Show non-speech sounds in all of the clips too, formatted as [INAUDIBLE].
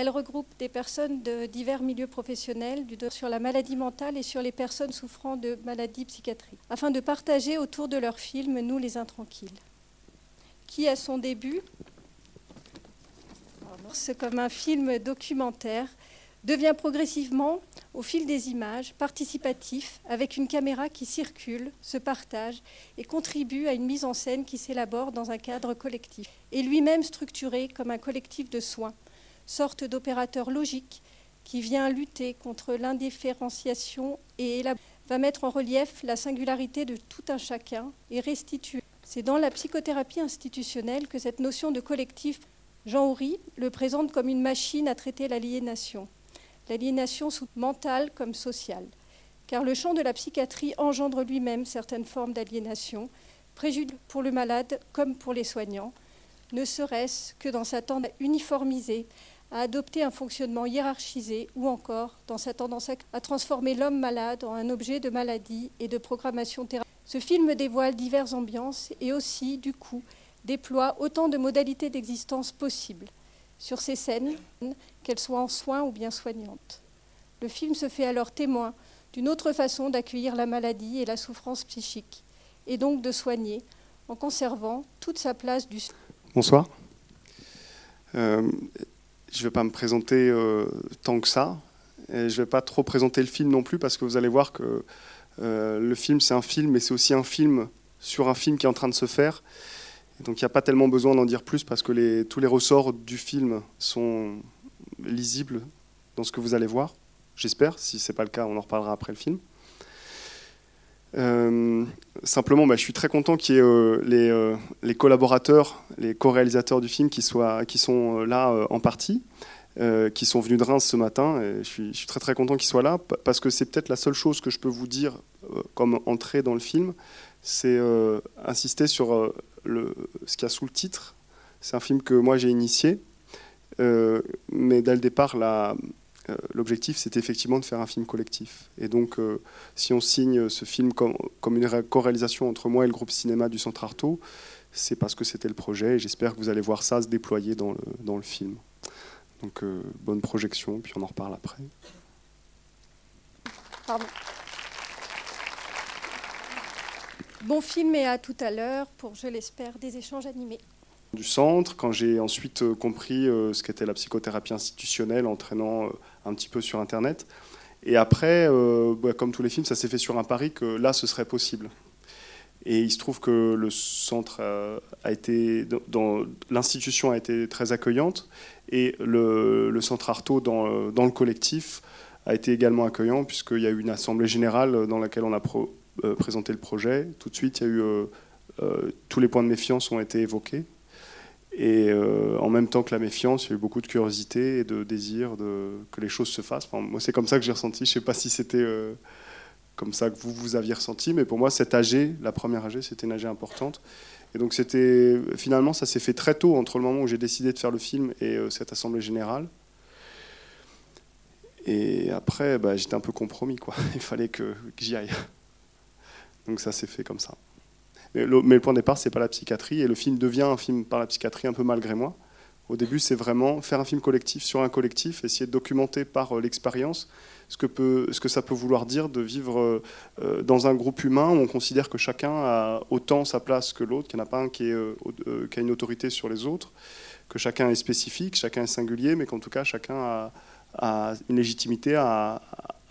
Elle regroupe des personnes de divers milieux professionnels sur la maladie mentale et sur les personnes souffrant de maladies psychiatriques, afin de partager autour de leur film Nous les intranquilles, qui à son début, comme un film documentaire, devient progressivement, au fil des images, participatif, avec une caméra qui circule, se partage et contribue à une mise en scène qui s'élabore dans un cadre collectif, et lui-même structuré comme un collectif de soins, sorte d'opérateur logique qui vient lutter contre l'indifférenciation et va mettre en relief la singularité de tout un chacun et restituer. C'est dans la psychothérapie institutionnelle que cette notion de collectif, Jean Houry le présente comme une machine à traiter l'aliénation l'aliénation mentale comme sociale, car le champ de la psychiatrie engendre lui-même certaines formes d'aliénation, préjudiciable pour le malade comme pour les soignants, ne serait-ce que dans sa tendance à uniformiser, à adopter un fonctionnement hiérarchisé ou encore dans sa tendance à transformer l'homme malade en un objet de maladie et de programmation thérapeutique. Ce film dévoile diverses ambiances et aussi, du coup, déploie autant de modalités d'existence possibles sur ces scènes, qu'elles soient en soins ou bien soignantes. Le film se fait alors témoin d'une autre façon d'accueillir la maladie et la souffrance psychique, et donc de soigner, en conservant toute sa place du... Bonsoir. Euh, je ne vais pas me présenter euh, tant que ça, et je ne vais pas trop présenter le film non plus, parce que vous allez voir que euh, le film, c'est un film, mais c'est aussi un film sur un film qui est en train de se faire donc il n'y a pas tellement besoin d'en dire plus parce que tous les ressorts du film sont lisibles dans ce que vous allez voir. J'espère. Si ce n'est pas le cas, on en reparlera après le film. Euh, simplement, bah, je suis très content qu'il y ait euh, euh, les, collaborateurs, les co-réalisateurs du film qui, sont là en partie, qui sont venus de Reims ce matin. Je, suis, très très content qu'ils soient là parce que c'est peut-être la seule chose que je peux vous dire comme entrée dans le film, c'est insister sur ce qu'il y a sous le titre. C'est un film que moi j'ai initié, mais dès le départ, euh, l'objectif c'était effectivement de faire un film collectif. Et donc, euh, si on signe ce film comme, une co-réalisation entre moi et le groupe cinéma du Centre Artaud, c'est parce que c'était le projet et j'espère que vous allez voir ça se déployer dans le, film. Donc, bonne projection, puis on en reparle après. Bon film et à tout à l'heure pour, je l'espère, des échanges animés. Du centre, quand j'ai ensuite euh, compris euh, ce qu'était la psychothérapie institutionnelle, entraînant euh, un petit peu sur Internet. Et après, bah, comme tous les films, ça s'est fait sur un pari que là, ce serait possible. Et il se trouve que le centre a été, l'institution a été très accueillante et le, centre Artaud dans, le collectif a été également accueillant puisqu'il y a eu une assemblée générale dans laquelle on a présenter le projet. Tout de suite, il y a eu tous les points de méfiance ont été évoqués. Et en même temps que la méfiance, il y a eu beaucoup de curiosité et de désir de, que les choses se fassent. moi, c'est comme ça que j'ai ressenti. Je ne sais pas si c'était comme ça que vous, vous aviez ressenti, mais pour moi, cette AG, la première AG, c'était une AG importante. Et donc, finalement, ça s'est fait très tôt entre le moment où j'ai décidé de faire le film et cette assemblée générale. Et après, bah, j'étais un peu compromis. [LAUGHS] Il fallait que j'y aille. Donc ça s'est fait comme ça. Mais le, point de départ, c'est pas la psychiatrie, et le film devient un film par la psychiatrie un peu malgré moi. Au début, c'est vraiment faire un film collectif sur un collectif, essayer de documenter par euh, l'expérience ce que, peut, ce que ça peut vouloir dire de vivre euh, euh, dans un groupe humain où on considère que chacun a autant sa place que l'autre, qu'il n'y en a pas un qui, a une autorité sur les autres, que chacun est spécifique, chacun est singulier, mais qu'en tout cas chacun a, une légitimité à,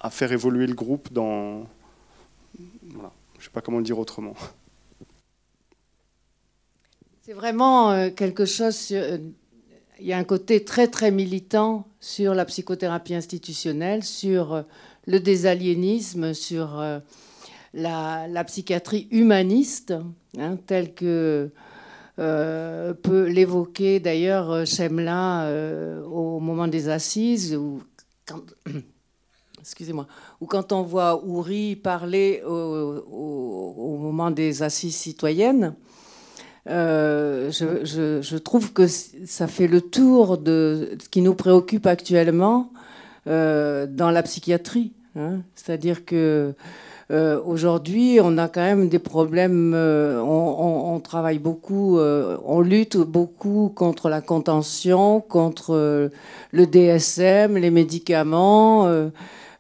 à, faire évoluer le groupe dans, je ne sais pas comment le dire autrement. C'est vraiment euh, quelque chose. Euh, il y a un côté très très militant sur la psychothérapie institutionnelle, sur euh, le désaliénisme, sur la, psychiatrie humaniste, hein, telle que peut l'évoquer d'ailleurs Chemla au moment des assises, ou quand [COUGHS] on voit Ouri parler au, moment des assises citoyennes, euh, je, trouve que ça fait le tour de ce qui nous préoccupe actuellement euh, dans la psychiatrie. Hein. C'est-à-dire que Euh, aujourd'hui, on a quand même des problèmes. On, travaille beaucoup, on lutte beaucoup contre la contention, contre le DSM, les médicaments,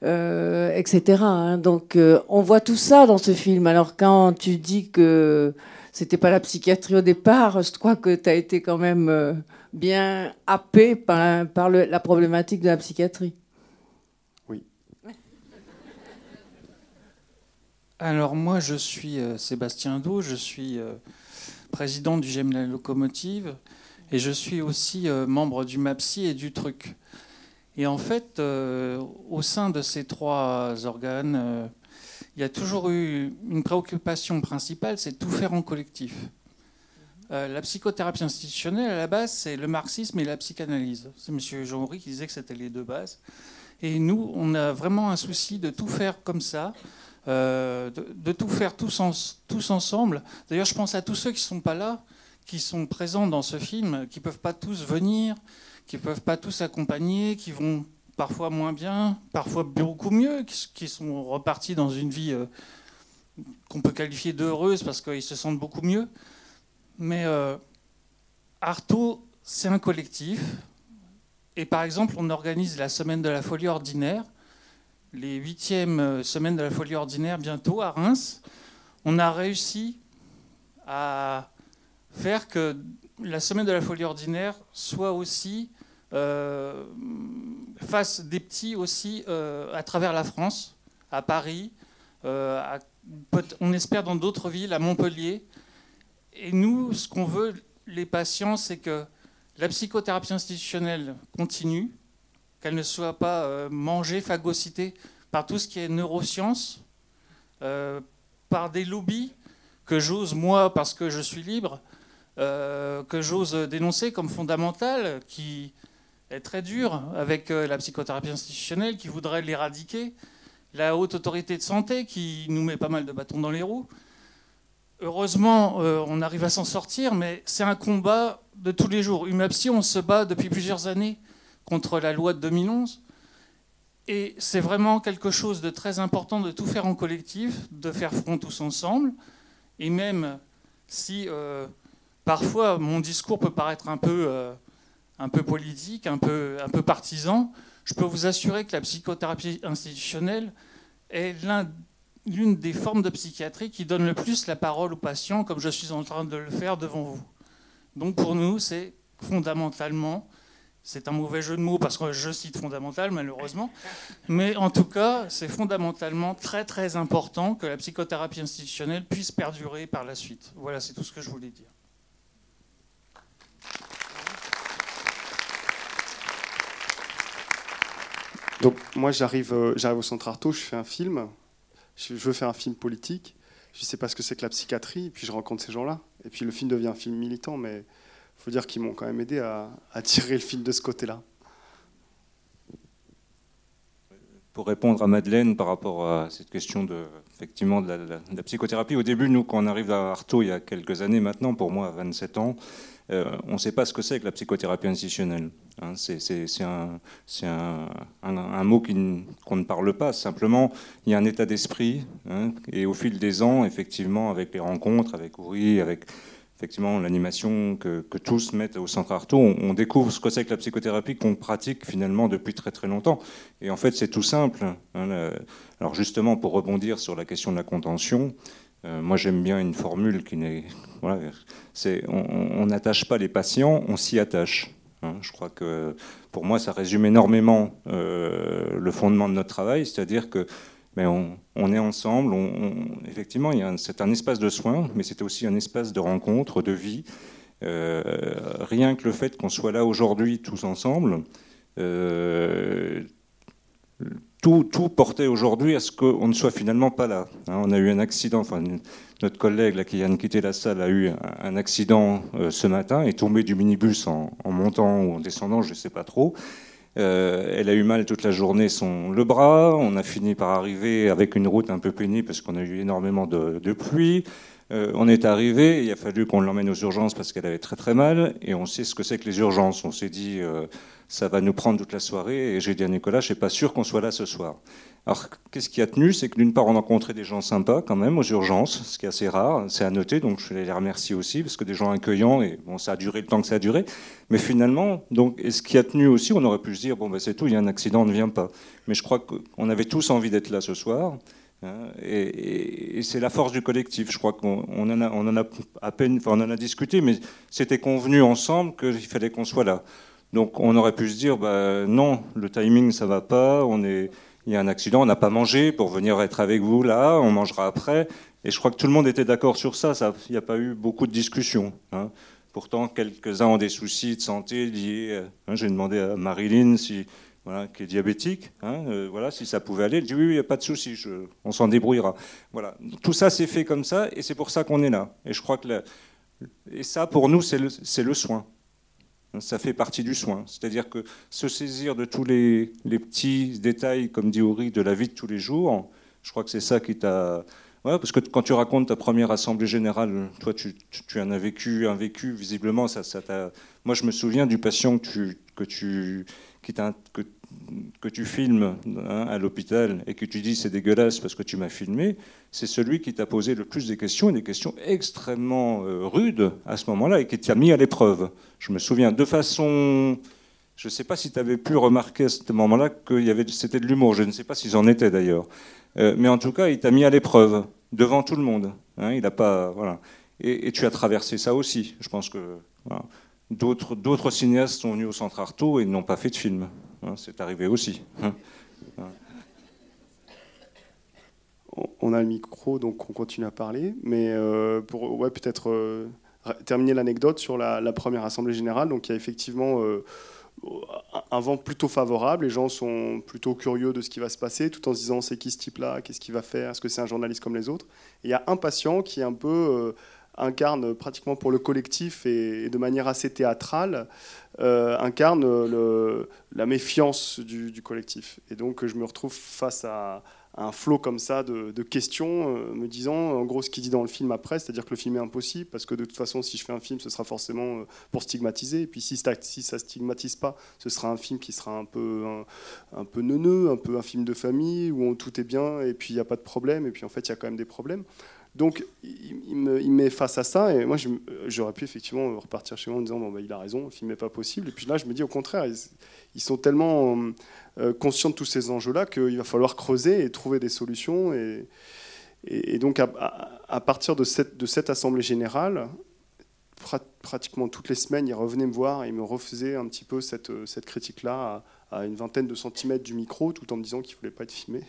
etc. Hein. Donc, on voit tout ça dans ce film. Alors, quand tu dis que c'était pas la psychiatrie au départ, je crois que tu as été quand même bien happé par, la problématique de la psychiatrie. [LAUGHS] Alors moi, je suis euh, Sébastien Dou, je suis euh, président du GEM La Locomotive et je suis aussi euh, membre du MAPSI et du TRUC. Et en fait, au sein de ces trois organes, il y a toujours eu une préoccupation principale, c'est tout faire en collectif. la psychothérapie institutionnelle, à la base, c'est le marxisme et la psychanalyse. C'est M. jean henri qui disait que c'était les deux bases. Et nous, on a vraiment un souci de tout faire comme ça, euh, de, tout faire tous, tous ensemble. D'ailleurs, je pense à tous ceux qui ne sont pas là, qui sont présents dans ce film, qui ne peuvent pas tous venir, qui ne peuvent pas tous accompagner, qui vont parfois moins bien, parfois beaucoup mieux, qui, sont repartis dans une vie euh, qu'on peut qualifier d'heureuse parce qu'ils se sentent beaucoup mieux. Mais euh, Artaud, c'est un collectif. Et par exemple, on organise la semaine de la folie ordinaire les huitièmes euh, semaines de la folie ordinaire bientôt à Reims, on a réussi à faire que la semaine de la folie ordinaire soit aussi euh, des petits aussi euh, à travers la France, à Paris, on espère dans d'autres villes, à Montpellier. Et nous, ce qu'on veut, les patients, c'est que la psychothérapie institutionnelle continue, qu'elle ne soit pas euh, mangée, phagocytée par tout ce qui est neurosciences, euh, par des lobbies que j'ose, moi, parce que je suis libre, euh, que j'ose dénoncer comme fondamentales, qui est très dur avec la psychothérapie institutionnelle, qui voudrait l'éradiquer, la haute autorité de santé, qui nous met pas mal de bâtons dans les roues. Heureusement, on arrive à s'en sortir, mais c'est un combat de tous les jours. UMAPSI, on se bat depuis plusieurs années contre la loi de 2011. Et c'est vraiment quelque chose de très important de tout faire en collectif, de faire front tous ensemble. Et même si euh, parfois mon discours peut paraître un peu, euh, un peu politique, un peu, partisan, je peux vous assurer que la psychothérapie institutionnelle est l'une des formes de psychiatrie qui donne le plus la parole aux patients, comme je suis en train de le faire devant vous. Donc pour nous, c'est fondamentalement c'est un mauvais jeu de mots parce que je cite fondamental, malheureusement. Mais en tout cas, c'est fondamentalement très très important que la psychothérapie institutionnelle puisse perdurer par la suite. Voilà, c'est tout ce que je voulais dire. Donc moi j'arrive, euh, j'arrive au Centre Artaud, je fais un film, je veux faire un film politique, je ne sais pas ce que c'est que la psychiatrie, et puis je rencontre ces gens-là, et puis le film devient un film militant, mais il faut dire qu'ils m'ont quand même aidé à, tirer le film de ce côté-là. Pour répondre à Madeleine par rapport à cette question de, effectivement, de la, psychothérapie, au début, nous, quand on arrive à Artaud il y a quelques années maintenant, pour moi, à 27 ans, euh, on ne sait pas ce que c'est que la psychothérapie institutionnelle. Hein. c'est un, mot qu'on ne parle pas. Simplement, il y a un état d'esprit. Hein, et au fil des ans, effectivement, avec les rencontres, avec Uri, avec effectivement l'animation que, tous mettent au centre Artaud, on, découvre ce que c'est que la psychothérapie qu'on pratique finalement depuis très très longtemps. Et en fait, c'est tout simple. Hein, alors justement, pour rebondir sur la question de la contention, euh, moi j'aime bien une formule qui n'est... Voilà, on n'attache pas les patients, on s'y attache. Hein. je crois que pour moi, ça résume énormément euh, le fondement de notre travail, c'est-à-dire que mais on, est ensemble. effectivement, c'est un espace de soins, mais c'est aussi un espace de rencontre, de vie. Euh, rien que le fait qu'on soit là aujourd'hui tous ensemble, euh, tout, portait aujourd'hui à ce qu'on ne soit finalement pas là. Hein, on a eu un accident, notre collègue qui vient de quitter la salle a eu un, accident euh, ce matin, est tombé du minibus en, en montant ou en descendant, je ne sais pas trop. Euh, elle a eu mal toute la journée son le bras. On a fini par arriver avec une route un peu pénible parce qu'on a eu énormément de, pluie. Euh, on est arrivé, il a fallu qu'on l'emmène aux urgences parce qu'elle avait très très mal. Et on sait ce que c'est que les urgences. On s'est dit, euh, ça va nous prendre toute la soirée. Et j'ai dit à Nicolas, je suis pas sûr qu'on soit là ce soir. Alors, qu'est-ce qui a tenu? C'est que d'une part, on a rencontré des gens sympas quand même aux urgences, ce qui est assez rare, c'est à noter, donc je les remercie aussi, parce que des gens accueillants, et bon, ça a duré le temps que ça a duré. Mais finalement, donc, et ce qui a tenu aussi, on aurait pu se dire, bon, ben, c'est tout, il y a un accident, on ne vient pas. Mais je crois qu'on avait tous envie d'être là ce soir. Hein, et, c'est la force du collectif. Je crois qu'on en a, discuté, mais c'était convenu ensemble qu'il fallait qu'on soit là. Donc on aurait pu se dire, bah, non, le timing ça va pas, on est, il y a un accident, on n'a pas mangé pour venir être avec vous là, on mangera après. Et je crois que tout le monde était d'accord sur ça. Il n'y a pas eu beaucoup de discussions. Hein. Pourtant, quelques-uns ont des soucis de santé liés. Hein, j'ai demandé à Marilyn si, qui est diabétique, hein, euh, voilà, si ça pouvait aller. Elle dit oui, a pas de souci, on s'en débrouillera. Voilà. Tout ça s'est fait comme ça, et c'est pour ça qu'on est là. Et je crois que et ça, pour nous, c'est le, le soin. Ça fait partie du soin. C'est-à-dire que se saisir de tous les, petits détails, comme dit Uri, de la vie de tous les jours, je crois que c'est ça qui t'a. Ouais, parce que quand tu racontes ta première assemblée générale, toi, tu, en as vécu un vécu, visiblement, ça, ça Moi, je me souviens du patient que tu, que tu, que tu filmes hein, à l'hôpital et que tu dis c'est dégueulasse parce que tu m'as filmé, c'est celui qui t'a posé le plus des questions, des questions extrêmement euh, rudes à ce moment-là et qui t'a mis à l'épreuve. Je me souviens de façon. Je ne sais pas si tu avais pu remarquer à ce moment-là que c'était de l'humour. Je ne sais pas s'ils en étaient d'ailleurs. Euh, mais en tout cas, il t'a mis à l'épreuve devant tout le monde. Hein, il a pas, voilà. Et, tu as traversé ça aussi. Je pense que d'autres, d'autres cinéastes sont venus au Centre Artaud et n'ont pas fait de film. Hein, c'est arrivé aussi. Hein on a le micro, donc on continue à parler. Mais euh, pour ouais, peut-être euh, terminer l'anecdote sur la, première assemblée générale, donc il y a effectivement euh, un vent plutôt favorable. Les gens sont plutôt curieux de ce qui va se passer, tout en se disant c'est qui ce type-là, qu'est-ce qu'il va faire, est-ce que c'est un journaliste comme les autres? il y a un patient qui est un peu incarne pratiquement pour le collectif et, de manière assez théâtrale, incarne la méfiance du, du, collectif. Et donc je me retrouve face à, un flot comme ça de, questions, euh, me disant en gros ce qu'il dit dans le film après, c'est-à-dire que le film est impossible, parce que de toute façon, si je fais un film, ce sera forcément euh, pour stigmatiser, et puis si, si ça stigmatise pas, ce sera un film qui sera un peu, un, peu neuneux, un peu un film de famille, où tout est bien, et puis il n'y a pas de problème, et puis en fait, il y a quand même des problèmes. Donc, il, me, met face à ça, et moi, j'aurais pu effectivement repartir chez moi en disant bon, bah, il a raison, le film n'est pas possible. Et puis là, je me dis au contraire, ils, sont tellement euh, conscients de tous ces enjeux-là qu'il va falloir creuser et trouver des solutions. Et, donc, à, partir de cette, assemblée générale, pratiquement toutes les semaines, ils revenaient me voir et me refaisaient un petit peu cette, critique-là à, à, une vingtaine de centimètres du micro, tout en me disant qu'il ne voulait pas être filmé.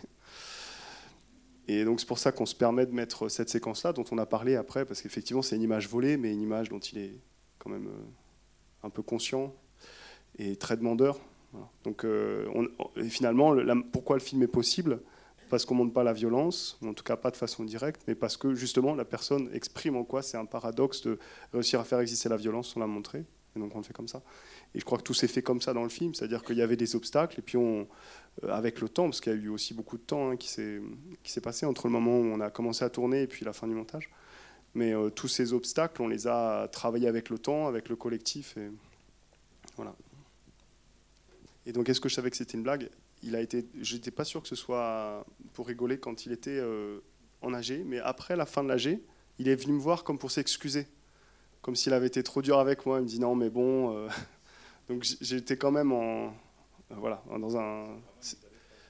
Et donc c'est pour ça qu'on se permet de mettre cette séquence-là, dont on a parlé après, parce qu'effectivement c'est une image volée, mais une image dont il est quand même euh, un peu conscient et très demandeur. Donc euh, finalement, pourquoi le film est possible? Parce qu'on ne montre pas la violence, en tout cas pas de façon directe, mais parce que justement la personne exprime en quoi c'est un paradoxe de réussir à faire exister la violence sans la montrer. Et donc on le fait comme ça. Et je crois que tout s'est fait comme ça dans le film, c'est-à-dire qu'il y avait des obstacles, et puis on, euh, avec le temps, parce qu'il y a eu aussi beaucoup de temps hein, qui s'est passé entre le moment où on a commencé à tourner et puis la fin du montage. Mais euh, tous ces obstacles, on les a travaillés avec le temps, avec le collectif. Et voilà. Et donc, est-ce que je savais que c'était une blague? Il a été, j'étais pas sûr que ce soit pour rigoler quand il était euh, en AG, mais après la fin de l'AG, il est venu me voir comme pour s'excuser, comme s'il avait été trop dur avec moi. Il me dit non, mais bon. Donc j'étais quand même en, voilà, dans un.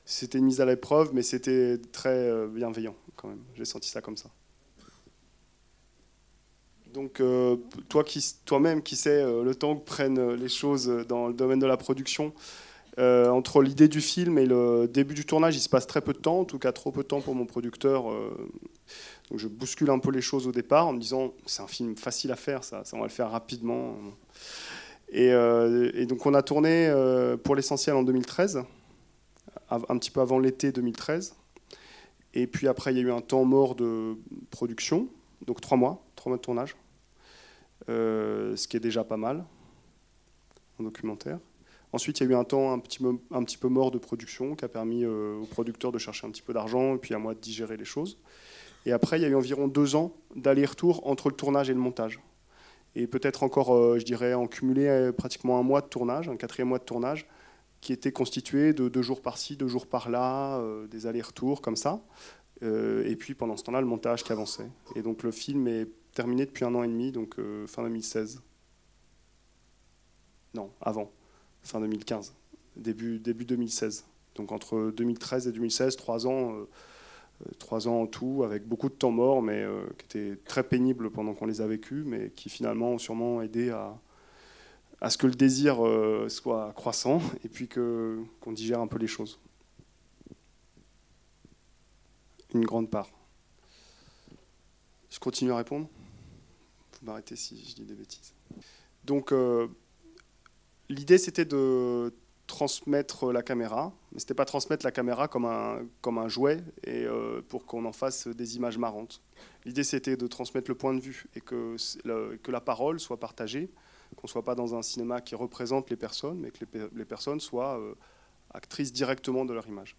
C'était une mise à l'épreuve, mais c'était très euh, bienveillant quand même. J'ai senti ça comme ça. Donc, euh, toi qui, toi-même qui sais euh, le temps que prennent les choses dans le domaine de la production, entre l'idée du film et le début du tournage, il se passe très peu de temps, en tout cas trop peu de temps pour mon producteur. donc, je bouscule un peu les choses au départ en me disant c'est un film facile à faire, ça, ça on va le faire rapidement. Euh, et, donc on a tourné euh, pour l'essentiel en 2013, un petit peu avant l'été 2013. Et puis après, il y a eu un temps mort de production, donc trois mois, trois mois de tournage, euh, ce qui est déjà pas mal en documentaire. Ensuite, il y a eu un temps un un petit peu mort de production qui a permis aux producteurs de chercher un petit peu d'argent et puis à moi de digérer les choses. Et après, il y a eu environ deux ans d'aller-retour entre le tournage et le montage. Et peut-être encore, je dirais, en cumulé pratiquement un mois de tournage, un quatrième mois de tournage, qui était constitué de deux jours par-ci, deux jours par-là, des allers-retours comme ça. et puis pendant ce temps-là, le montage qui avançait. Et donc le film est terminé depuis un an et demi, donc fin 2016. Non, avant, fin 2015, début, début 2016. Donc entre 2013 et 2016, trois ans, euh, euh, trois ans en tout, avec beaucoup de temps mort, mais euh, qui étaient très pénibles pendant qu'on les a vécus, mais qui finalement ont sûrement aidé à, à ce que le désir soit croissant [LAUGHS] et puis que, qu'on digère un peu les choses. Une grande part. Je continue à répondre Vous m'arrêtez si je dis des bêtises. Donc, l'idée, c'était de transmettre la caméra, mais c'était pas transmettre la caméra comme un, comme un jouet et euh, pour qu'on en fasse des images marrantes. L'idée c'était de transmettre le point de vue et que, que la parole soit partagée, qu'on soit pas dans un cinéma qui représente les personnes, mais que les, personnes soient euh, actrices directement de leur image.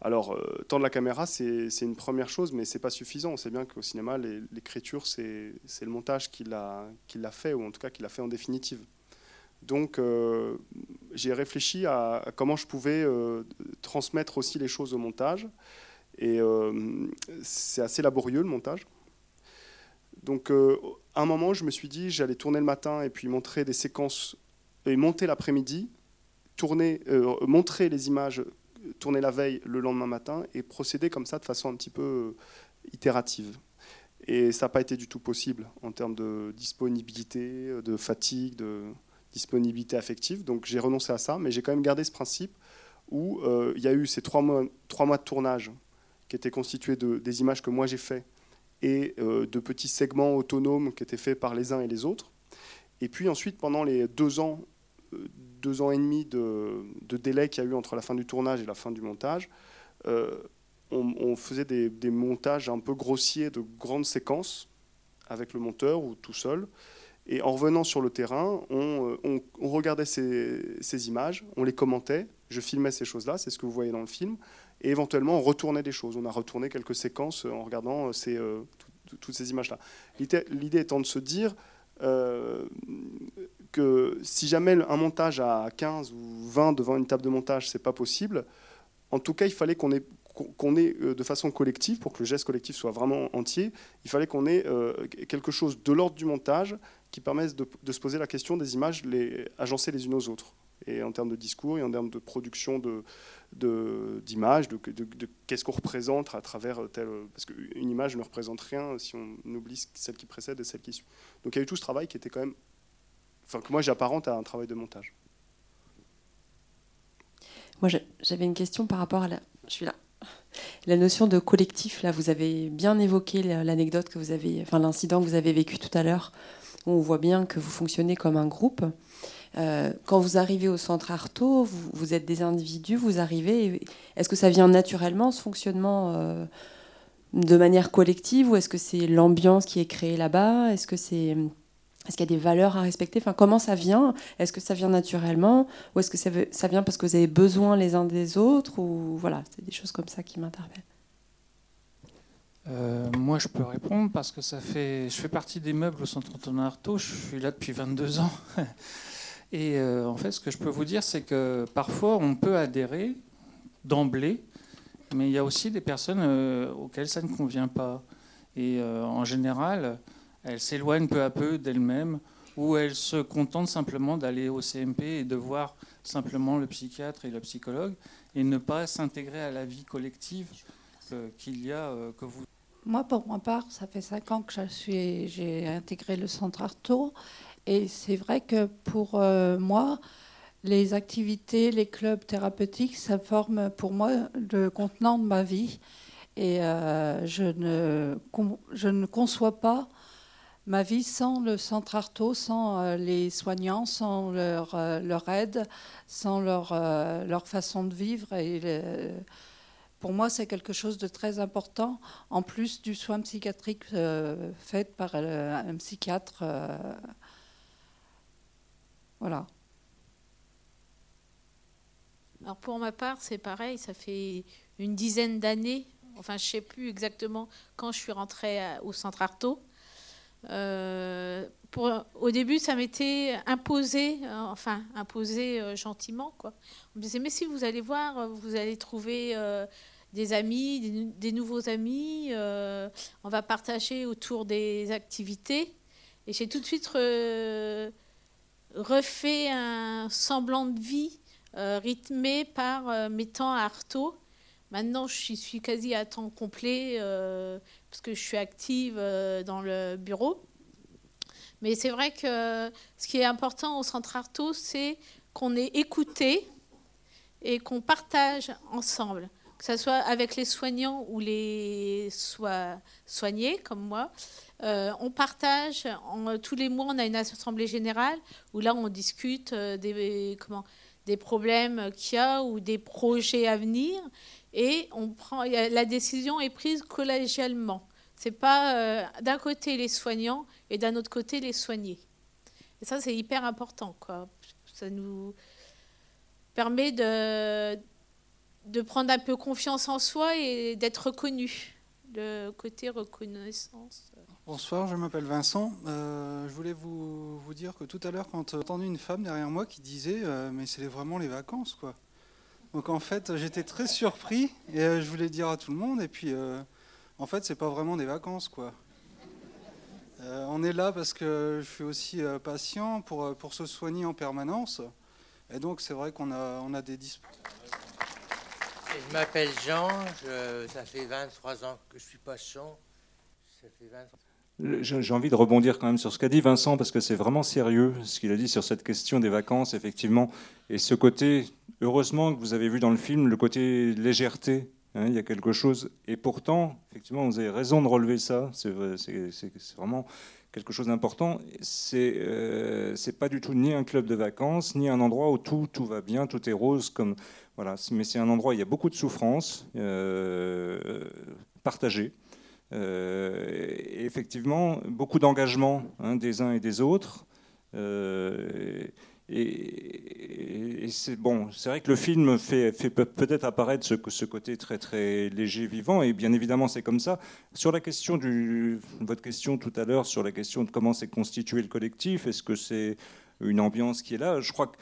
Alors, euh, tendre la caméra, c'est une première chose, mais c'est pas suffisant. On sait bien qu'au cinéma, l'écriture, c'est le montage qui l'a fait, ou en tout cas qui l'a fait en définitive. Donc euh, j'ai réfléchi à, comment je pouvais euh, transmettre aussi les choses au montage. Et euh, c'est assez laborieux le montage. Donc à un moment, je me suis dit, j'allais tourner le matin et puis montrer des séquences, et monter l'après-midi, tourner, montrer les images, tourner la veille le lendemain matin et procéder comme ça de façon un petit peu itérative. Et ça n'a pas été du tout possible en termes de disponibilité, de fatigue, de, disponibilité affective. Donc j'ai renoncé à ça, mais j'ai quand même gardé ce principe où euh, il y a eu ces trois mois, de tournage qui étaient constitués de, des images que moi j'ai fait et euh, de petits segments autonomes qui étaient faits par les uns et les autres. Et puis ensuite, pendant les deux ans, euh, deux ans et demi de, délai qu'il y a eu entre la fin du tournage et la fin du montage, on, faisait des, montages un peu grossiers de grandes séquences avec le monteur ou tout seul. Et en revenant sur le terrain, on, euh, regardait ces, images, on les commentait, je filmais ces choses-là, c'est ce que vous voyez dans le film, et éventuellement on retournait des choses. On a retourné quelques séquences en regardant euh, euh, toutes ces images-là. L'idée étant de se dire que si jamais un montage à 15 ou 20 devant une table de montage, c'est pas possible, en tout cas, il fallait qu'on ait qu'on ait de façon collective, pour que le geste collectif soit vraiment entier, il fallait qu'on ait quelque chose de l'ordre du montage qui permettent de, se poser la question des images les, agencées les unes aux autres. Et en termes de discours et en termes de production d'images, de, de, qu'est-ce qu'on représente à travers tel. Parce qu'une image ne représente rien si on oublie celle qui précède et celle qui suit. Donc il y a eu tout ce travail qui était quand même. Enfin, que moi j'apparente à un travail de montage. Moi j'avais une question par rapport à la. Je suis là. La notion de collectif, là, vous avez bien évoqué l'anecdote que vous avez, enfin l'incident que vous avez vécu tout à l'heure on voit bien que vous fonctionnez comme un groupe. Euh, quand vous arrivez au centre Artaud, vous, êtes des individus, vous arrivez. Est-ce que ça vient naturellement, ce fonctionnement euh, de manière collective, ou est-ce que c'est l'ambiance qui est créée là-bas? Est-ce que c'est est-ce qu'il y a des valeurs à respecter? Enfin, Comment ça vient? Est-ce que ça vient naturellement Ou est-ce que ça, ça, vient parce que vous avez besoin les uns des autres Ou voilà, c'est des choses comme ça qui m'interpellent. Euh, moi, je peux répondre parce que ça fait, je fais partie des meubles au centre Antonin Artaud. Je suis là depuis 22 ans. [LAUGHS] Et euh, en fait, ce que je peux vous dire, c'est que parfois, on peut adhérer d'emblée, mais il y a aussi des personnes euh, auxquelles ça ne convient pas. Et en général, elles s'éloignent peu à peu d'elles-mêmes ou elles se contentent simplement d'aller au CMP et de voir simplement le psychiatre et le psychologue et ne pas s'intégrer à la vie collective qu'il y a, que vous moi, pour ma part, ça fait cinq ans que j'ai intégré le centre Artaud. Et c'est vrai que pour euh, moi, les activités, les clubs thérapeutiques, ça forme pour moi le contenant de ma vie. Et euh, je, ne, je ne conçois pas ma vie sans le centre Artaud, sans euh, les soignants, sans leur, leur aide, sans leur, leur façon de vivre. Et pour moi, c'est quelque chose de très important, en plus du soin psychiatrique euh, fait par euh, un psychiatre. Euh, voilà. Alors pour ma part, c'est pareil, ça fait une dizaine d'années, enfin je ne sais plus exactement quand je suis rentrée au centre Artaud, pour, au début, ça m'était imposé, enfin imposé gentiment. Quoi. On me disait, mais si vous allez voir, vous allez trouver des amis, des, nouveaux amis, on va partager autour des activités. Et j'ai tout de suite refait un semblant de vie euh, rythmé par euh, mes temps à Artaud. Maintenant, je suis quasi à temps complet euh, parce que je suis active dans le bureau. Mais c'est vrai que ce qui est important au centre Artaud, c'est qu'on est écouté et qu'on partage ensemble, que ce soit avec les soignants ou les soignés comme moi. on partage, tous les mois, on a une assemblée générale où là, on discute comment, des problèmes qu'il y a ou des projets à venir. Et on prend, la décision est prise collégialement. C'est pas euh, d'un côté les soignants et d'un autre côté les soignés. Et ça, c'est hyper important. Quoi. Ça nous permet de, de prendre un peu confiance en soi et d'être reconnu. Le côté reconnaissance. Bonsoir, je m'appelle Vincent. Euh, je voulais vous, vous, dire que tout à l'heure, quand j'ai entendu une femme derrière moi qui disait euh, Mais c'est vraiment les vacances, quoi. Donc en fait, j'étais très surpris et euh, je voulais dire à tout le monde. Et puis, en fait, c'est pas vraiment des vacances, quoi. on est là parce que je suis aussi patient pour, pour se soigner en permanence. Et donc, c'est vrai qu'on a, on a des. Je m'appelle Jean, ça fait 23 ans que je suis patient. Ça fait 23 j'ai envie de rebondir quand même sur ce qu'a dit Vincent, parce que c'est vraiment sérieux ce qu'il a dit sur cette question des vacances, effectivement. Et ce côté, heureusement que vous avez vu dans le film, le côté légèreté, hein, il y a quelque chose. Et pourtant, effectivement, vous avez raison de relever ça, c'est vraiment quelque chose d'important. C'est euh, pas du tout ni un club de vacances, ni un endroit où tout, tout va bien, tout est rose, comme, voilà. mais c'est un endroit où il y a beaucoup de souffrance euh, partagée. Euh, effectivement, beaucoup d'engagement hein, des uns et des autres. Euh, et, c'est bon, c'est vrai que le film fait, peut-être apparaître ce, côté très très léger, vivant, et bien évidemment c'est comme ça. Sur la question du, votre question tout à l'heure sur la question de comment s'est constitué le collectif, est-ce que c'est une ambiance qui est là? Je crois que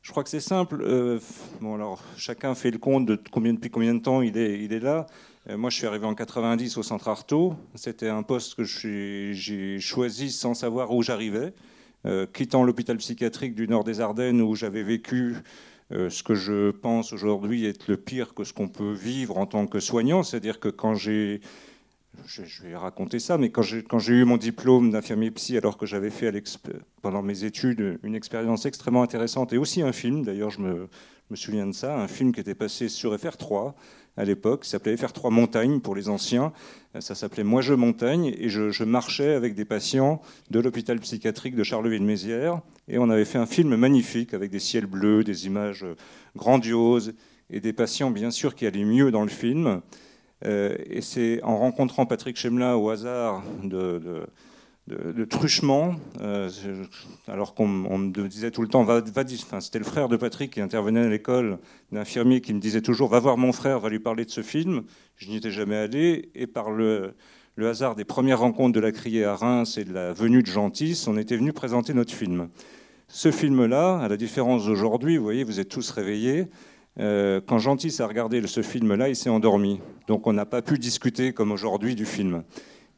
je crois que c'est simple. Euh, bon alors chacun fait le compte de depuis combien de temps il est là. Euh, moi, je suis arrivé en 90 au centre Artaud. C'était un poste que j'ai choisi sans savoir où j'arrivais. Euh, quittant l'hôpital psychiatrique du nord des Ardennes où j'avais vécu euh, ce que je pense aujourd'hui être le pire que ce qu'on peut vivre en tant que soignant. C'est-à-dire que quand j'ai je, vais raconter ça, mais quand j'ai eu mon diplôme d'infirmier psy, alors que j'avais fait pendant mes études une expérience extrêmement intéressante et aussi un film, d'ailleurs je me, me, souviens de ça, un film qui était passé sur FR3, à l'époque, qui s'appelait FR3 Montagne pour les anciens. Ça s'appelait Moi je montagne et je, marchais avec des patients de l'hôpital psychiatrique de Charleville-Mézières et on avait fait un film magnifique avec des ciels bleus, des images grandioses et des patients bien sûr qui allaient mieux dans le film. Euh, et c'est en rencontrant Patrick Chemla au hasard de de, truchement, euh, alors qu'on me disait tout le temps, c'était le frère de Patrick qui intervenait à l'école, d'infirmier qui me disait toujours, va voir mon frère, va lui parler de ce film. Je n'y étais jamais allé, et par le, le, hasard des premières rencontres de la Criée à Reims et de la venue de Gentis, on était venu présenter notre film. Ce film-là, à la différence d'aujourd'hui, vous voyez, vous êtes tous réveillés. Euh, quand Gentis a regardé ce film-là, il s'est endormi. Donc on n'a pas pu discuter comme aujourd'hui du film.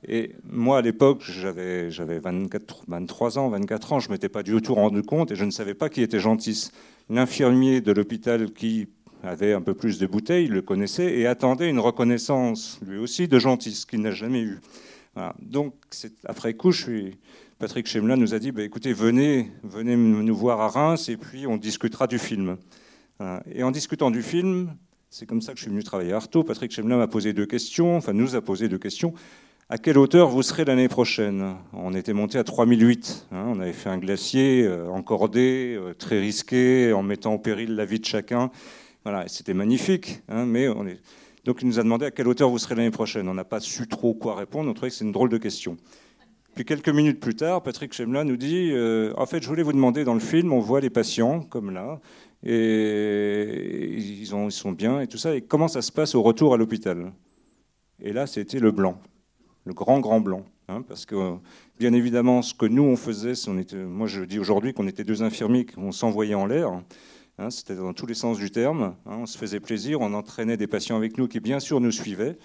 Et moi, à l'époque, j'avais, 23 ans, 24 ans, je ne m'étais pas du tout rendu compte et je ne savais pas qui était Gentis. L'infirmier de l'hôpital qui avait un peu plus de bouteilles le connaissait et attendait une reconnaissance, lui aussi, de Gentis, qu'il n'a jamais eu. Donc, après coup, Patrick Chemla nous a dit bah, écoutez, venez, venez nous voir à Reims et puis on discutera du film. Et en discutant du film, c'est comme ça que je suis venu travailler à Artaud. Patrick Chemla m'a posé deux questions, enfin, nous a posé deux questions à quelle hauteur vous serez l'année prochaine? On était monté à 3008. Hein, on avait fait un glacier euh, encordé, euh, très risqué, en mettant en péril la vie de chacun. Voilà, c'était magnifique. Hein, mais. Donc il nous a demandé à quelle hauteur vous serez l'année prochaine. On n'a pas su trop quoi répondre. On trouvait que c'est une drôle de question. Puis quelques minutes plus tard, Patrick Chemla nous dit euh, En fait, je voulais vous demander, dans le film, on voit les patients, comme là, et ils sont bien et tout ça. Et comment ça se passe au retour à l'hôpital? Et là, c'était le blanc le grand grand blanc. Hein, parce que, bien évidemment, ce que nous, on faisait, moi je dis aujourd'hui qu'on était deux infirmiers, qu'on s'envoyait en l'air. Hein, c'était dans tous les sens du terme. Hein, on se faisait plaisir, on entraînait des patients avec nous qui, bien sûr, nous suivaient.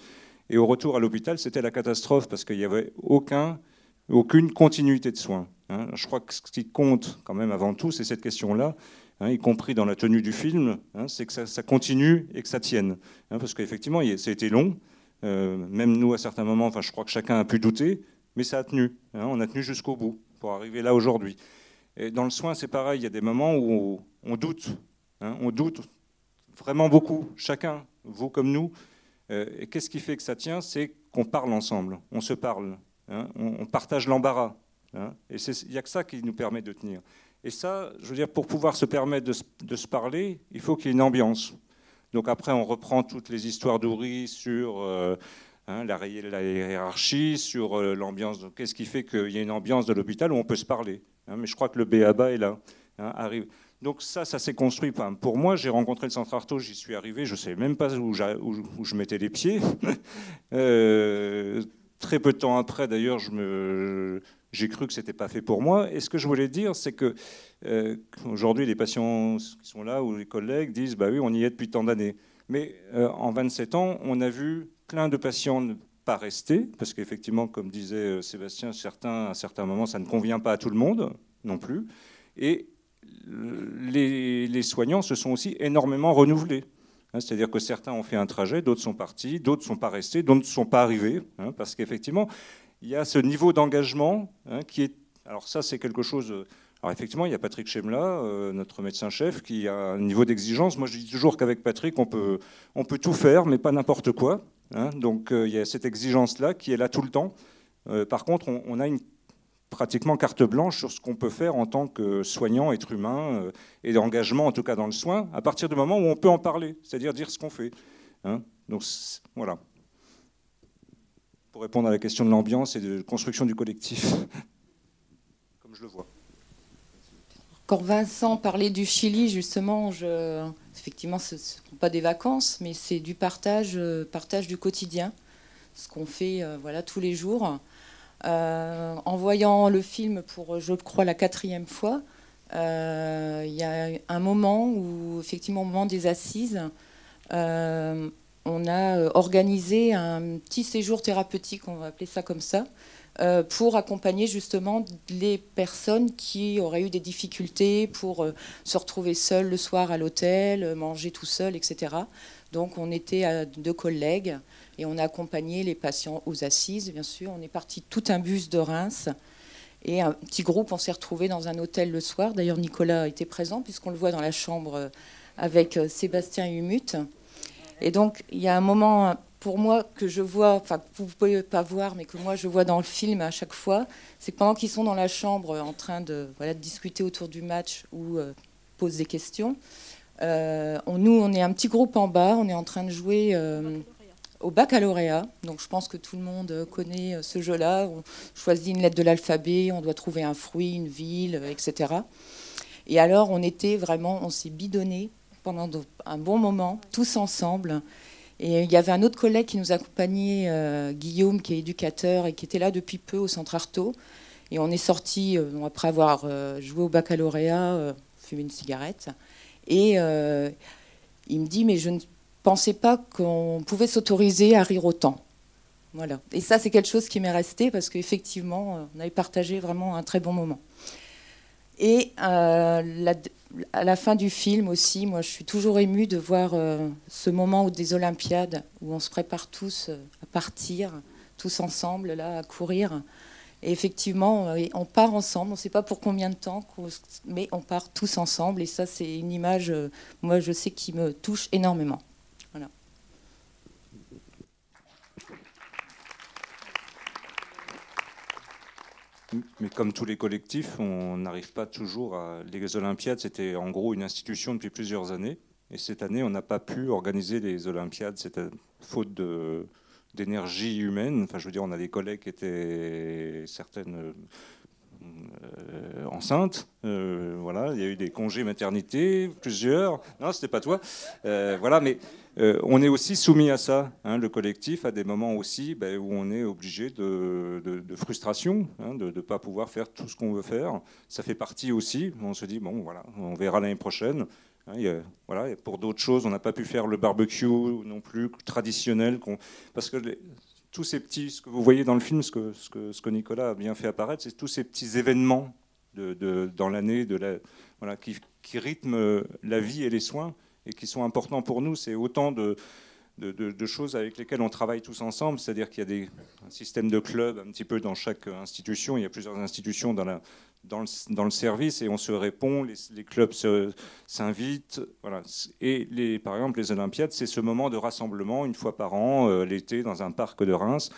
Et au retour à l'hôpital, c'était la catastrophe parce qu'il n'y avait aucun, aucune continuité de soins. Je crois que ce qui compte quand même avant tout, c'est cette question-là. y compris dans la tenue du film, c'est que ça, continue et que ça tienne. parce qu'effectivement, été long, même nous, à certains moments, enfin, je crois que chacun a pu douter, mais ça a tenu. Hein, on a tenu jusqu'au bout pour arriver là aujourd'hui. Et dans le soin, c'est pareil. Il y a des moments où on, doute. Hein, on doute vraiment beaucoup, chacun, vous comme nous. Euh, et qu'est-ce qui fait que ça tient? C'est qu'on parle ensemble, on se parle, hein, on, partage l'embarras. et il n'y a que ça qui nous permet de tenir. Et ça, je veux dire, pour pouvoir se permettre de se parler, il faut qu'il y ait une ambiance. Donc après, on reprend toutes les histoires d'Ouri sur euh, hein, la, hiérarchie, sur euh, l'ambiance. Qu'est-ce qui fait qu'il y a une ambiance de l'hôpital où on peut se parler hein, Mais je crois que le BABA est là, hein. Donc ça, ça s'est construit. pour moi, j'ai rencontré le Centre Arto, j'y suis arrivé, je ne savais même pas où, où, je mettais les pieds. [LAUGHS] euh, très peu de temps après, d'ailleurs, je me, j'ai cru que ce n'était pas fait pour moi. Et ce que je voulais dire, c'est que euh, aujourd'hui, les patients qui sont là ou les collègues disent bah oui, on y est depuis tant d'années. Mais euh, en 27 ans, on a vu plein de patients ne pas rester, parce qu'effectivement, comme disait euh, Sébastien, certains, à certains moments, ça ne convient pas à tout le monde non plus. Et les, soignants se sont aussi énormément renouvelés. Hein, c'est-à-dire que certains ont fait un trajet, d'autres sont partis, d'autres ne sont pas restés, d'autres ne sont pas arrivés, hein, parce qu'effectivement, il y a ce niveau d'engagement hein, qui est. Alors, ça, c'est quelque chose. Alors, effectivement, il y a Patrick Chemla, euh, notre médecin-chef, qui a un niveau d'exigence. Moi, je dis toujours qu'avec Patrick, on peut, on peut tout faire, mais pas n'importe quoi. Hein. Donc, euh, il y a cette exigence-là qui est là tout le temps. Euh, par contre, on, a une pratiquement carte blanche sur ce qu'on peut faire en tant que soignant, être humain, et d'engagement, en tout cas dans le soin, à partir du moment où on peut en parler, c'est-à-dire dire ce qu'on fait. Hein. Donc, voilà pour répondre à la question de l'ambiance et de construction du collectif, [LAUGHS] comme je le vois. Quand Vincent parlait du Chili, justement, je... effectivement, ce ne sont pas des vacances, mais c'est du partage, euh, partage du quotidien, ce qu'on fait euh, voilà, tous les jours. Euh, en voyant le film pour, je crois, la quatrième fois, il y a un moment où, effectivement, au moment des assises, on a euh, organisé un petit séjour thérapeutique, on va appeler ça comme ça, euh, pour accompagner justement les personnes qui auraient eu des difficultés pour euh, se retrouver seules le soir à l'hôtel, manger tout seul, etc. Donc on était à deux collègues et on a accompagné les patients aux assises, bien sûr. On est parti tout un bus de Reims. Et un petit groupe, on s'est retrouvé dans un hôtel le soir. D'ailleurs, Nicolas était présent, puisqu'on le voit dans la chambre avec Sébastien Humut. Et donc, il y a un moment pour moi que je vois, enfin, vous ne pouvez pas voir, mais que moi je vois dans le film à chaque fois, c'est que pendant qu'ils sont dans la chambre en train de, voilà, discuter autour du match ou euh, poser des questions, euh, nous, on est un petit groupe en bas, on est en train de jouer euh, au baccalauréat. Donc je pense que tout le monde connaît ce jeu-là. On choisit une lettre de l'alphabet, on doit trouver un fruit, une ville, etc. Et alors, on était vraiment, on s'est bidonné pendant un bon moment, tous ensemble. Et il y avait un autre collègue qui nous accompagnait, euh, Guillaume, qui est éducateur et qui était là depuis peu au centre Artaud. Et on est sorti, euh, après avoir euh, joué au baccalauréat, fumé une cigarette. Et il me dit, mais je ne pensais pas qu'on pouvait s'autoriser à rire autant. Voilà. Et ça, c'est quelque chose qui m'est resté parce qu'effectivement, on avait partagé vraiment un très bon moment. Et la, à la fin du film aussi, moi je suis toujours émue de voir euh, ce moment où des Olympiades, où on se prépare tous euh, à partir, tous ensemble, là, à courir. Et effectivement, euh, on part ensemble, on ne sait pas pour combien de temps, mais on part tous ensemble. Et ça, c'est une image, moi je sais, qui me touche énormément. Mais comme tous les collectifs, on n'arrive pas toujours à. Les Olympiades, c'était en gros une institution depuis plusieurs années. Et cette année, on n'a pas pu organiser les Olympiades. C'était faute d'énergie humaine. Enfin, je veux dire, on a des collègues qui étaient certaines. Euh, enceinte. voilà, il y a eu des congés maternité, plusieurs. Non, c'était pas toi. voilà, mais on est aussi soumis à ça, hein, le collectif, à des moments aussi ben, où on est obligé de, frustration, hein, de ne pas pouvoir faire tout ce qu'on veut faire. Ça fait partie aussi. On se dit bon, voilà, on verra l'année prochaine. Hein, voilà, pour d'autres choses, on n'a pas pu faire le barbecue non plus traditionnel, parce que tous ces petits, ce que vous voyez dans le film, ce que, Nicolas a bien fait apparaître, c'est tous ces petits événements de, dans l'année voilà, qui, rythment la vie et les soins et qui sont importants pour nous. C'est autant de, choses avec lesquelles on travaille tous ensemble, c'est-à-dire qu'il y a un système de clubs un petit peu dans chaque institution, il y a plusieurs institutions dans, le, service et on se répond, les, clubs s'invitent. Et par exemple, les Olympiades, c'est ce moment de rassemblement une fois par an, euh, l'été, dans un parc de Reims,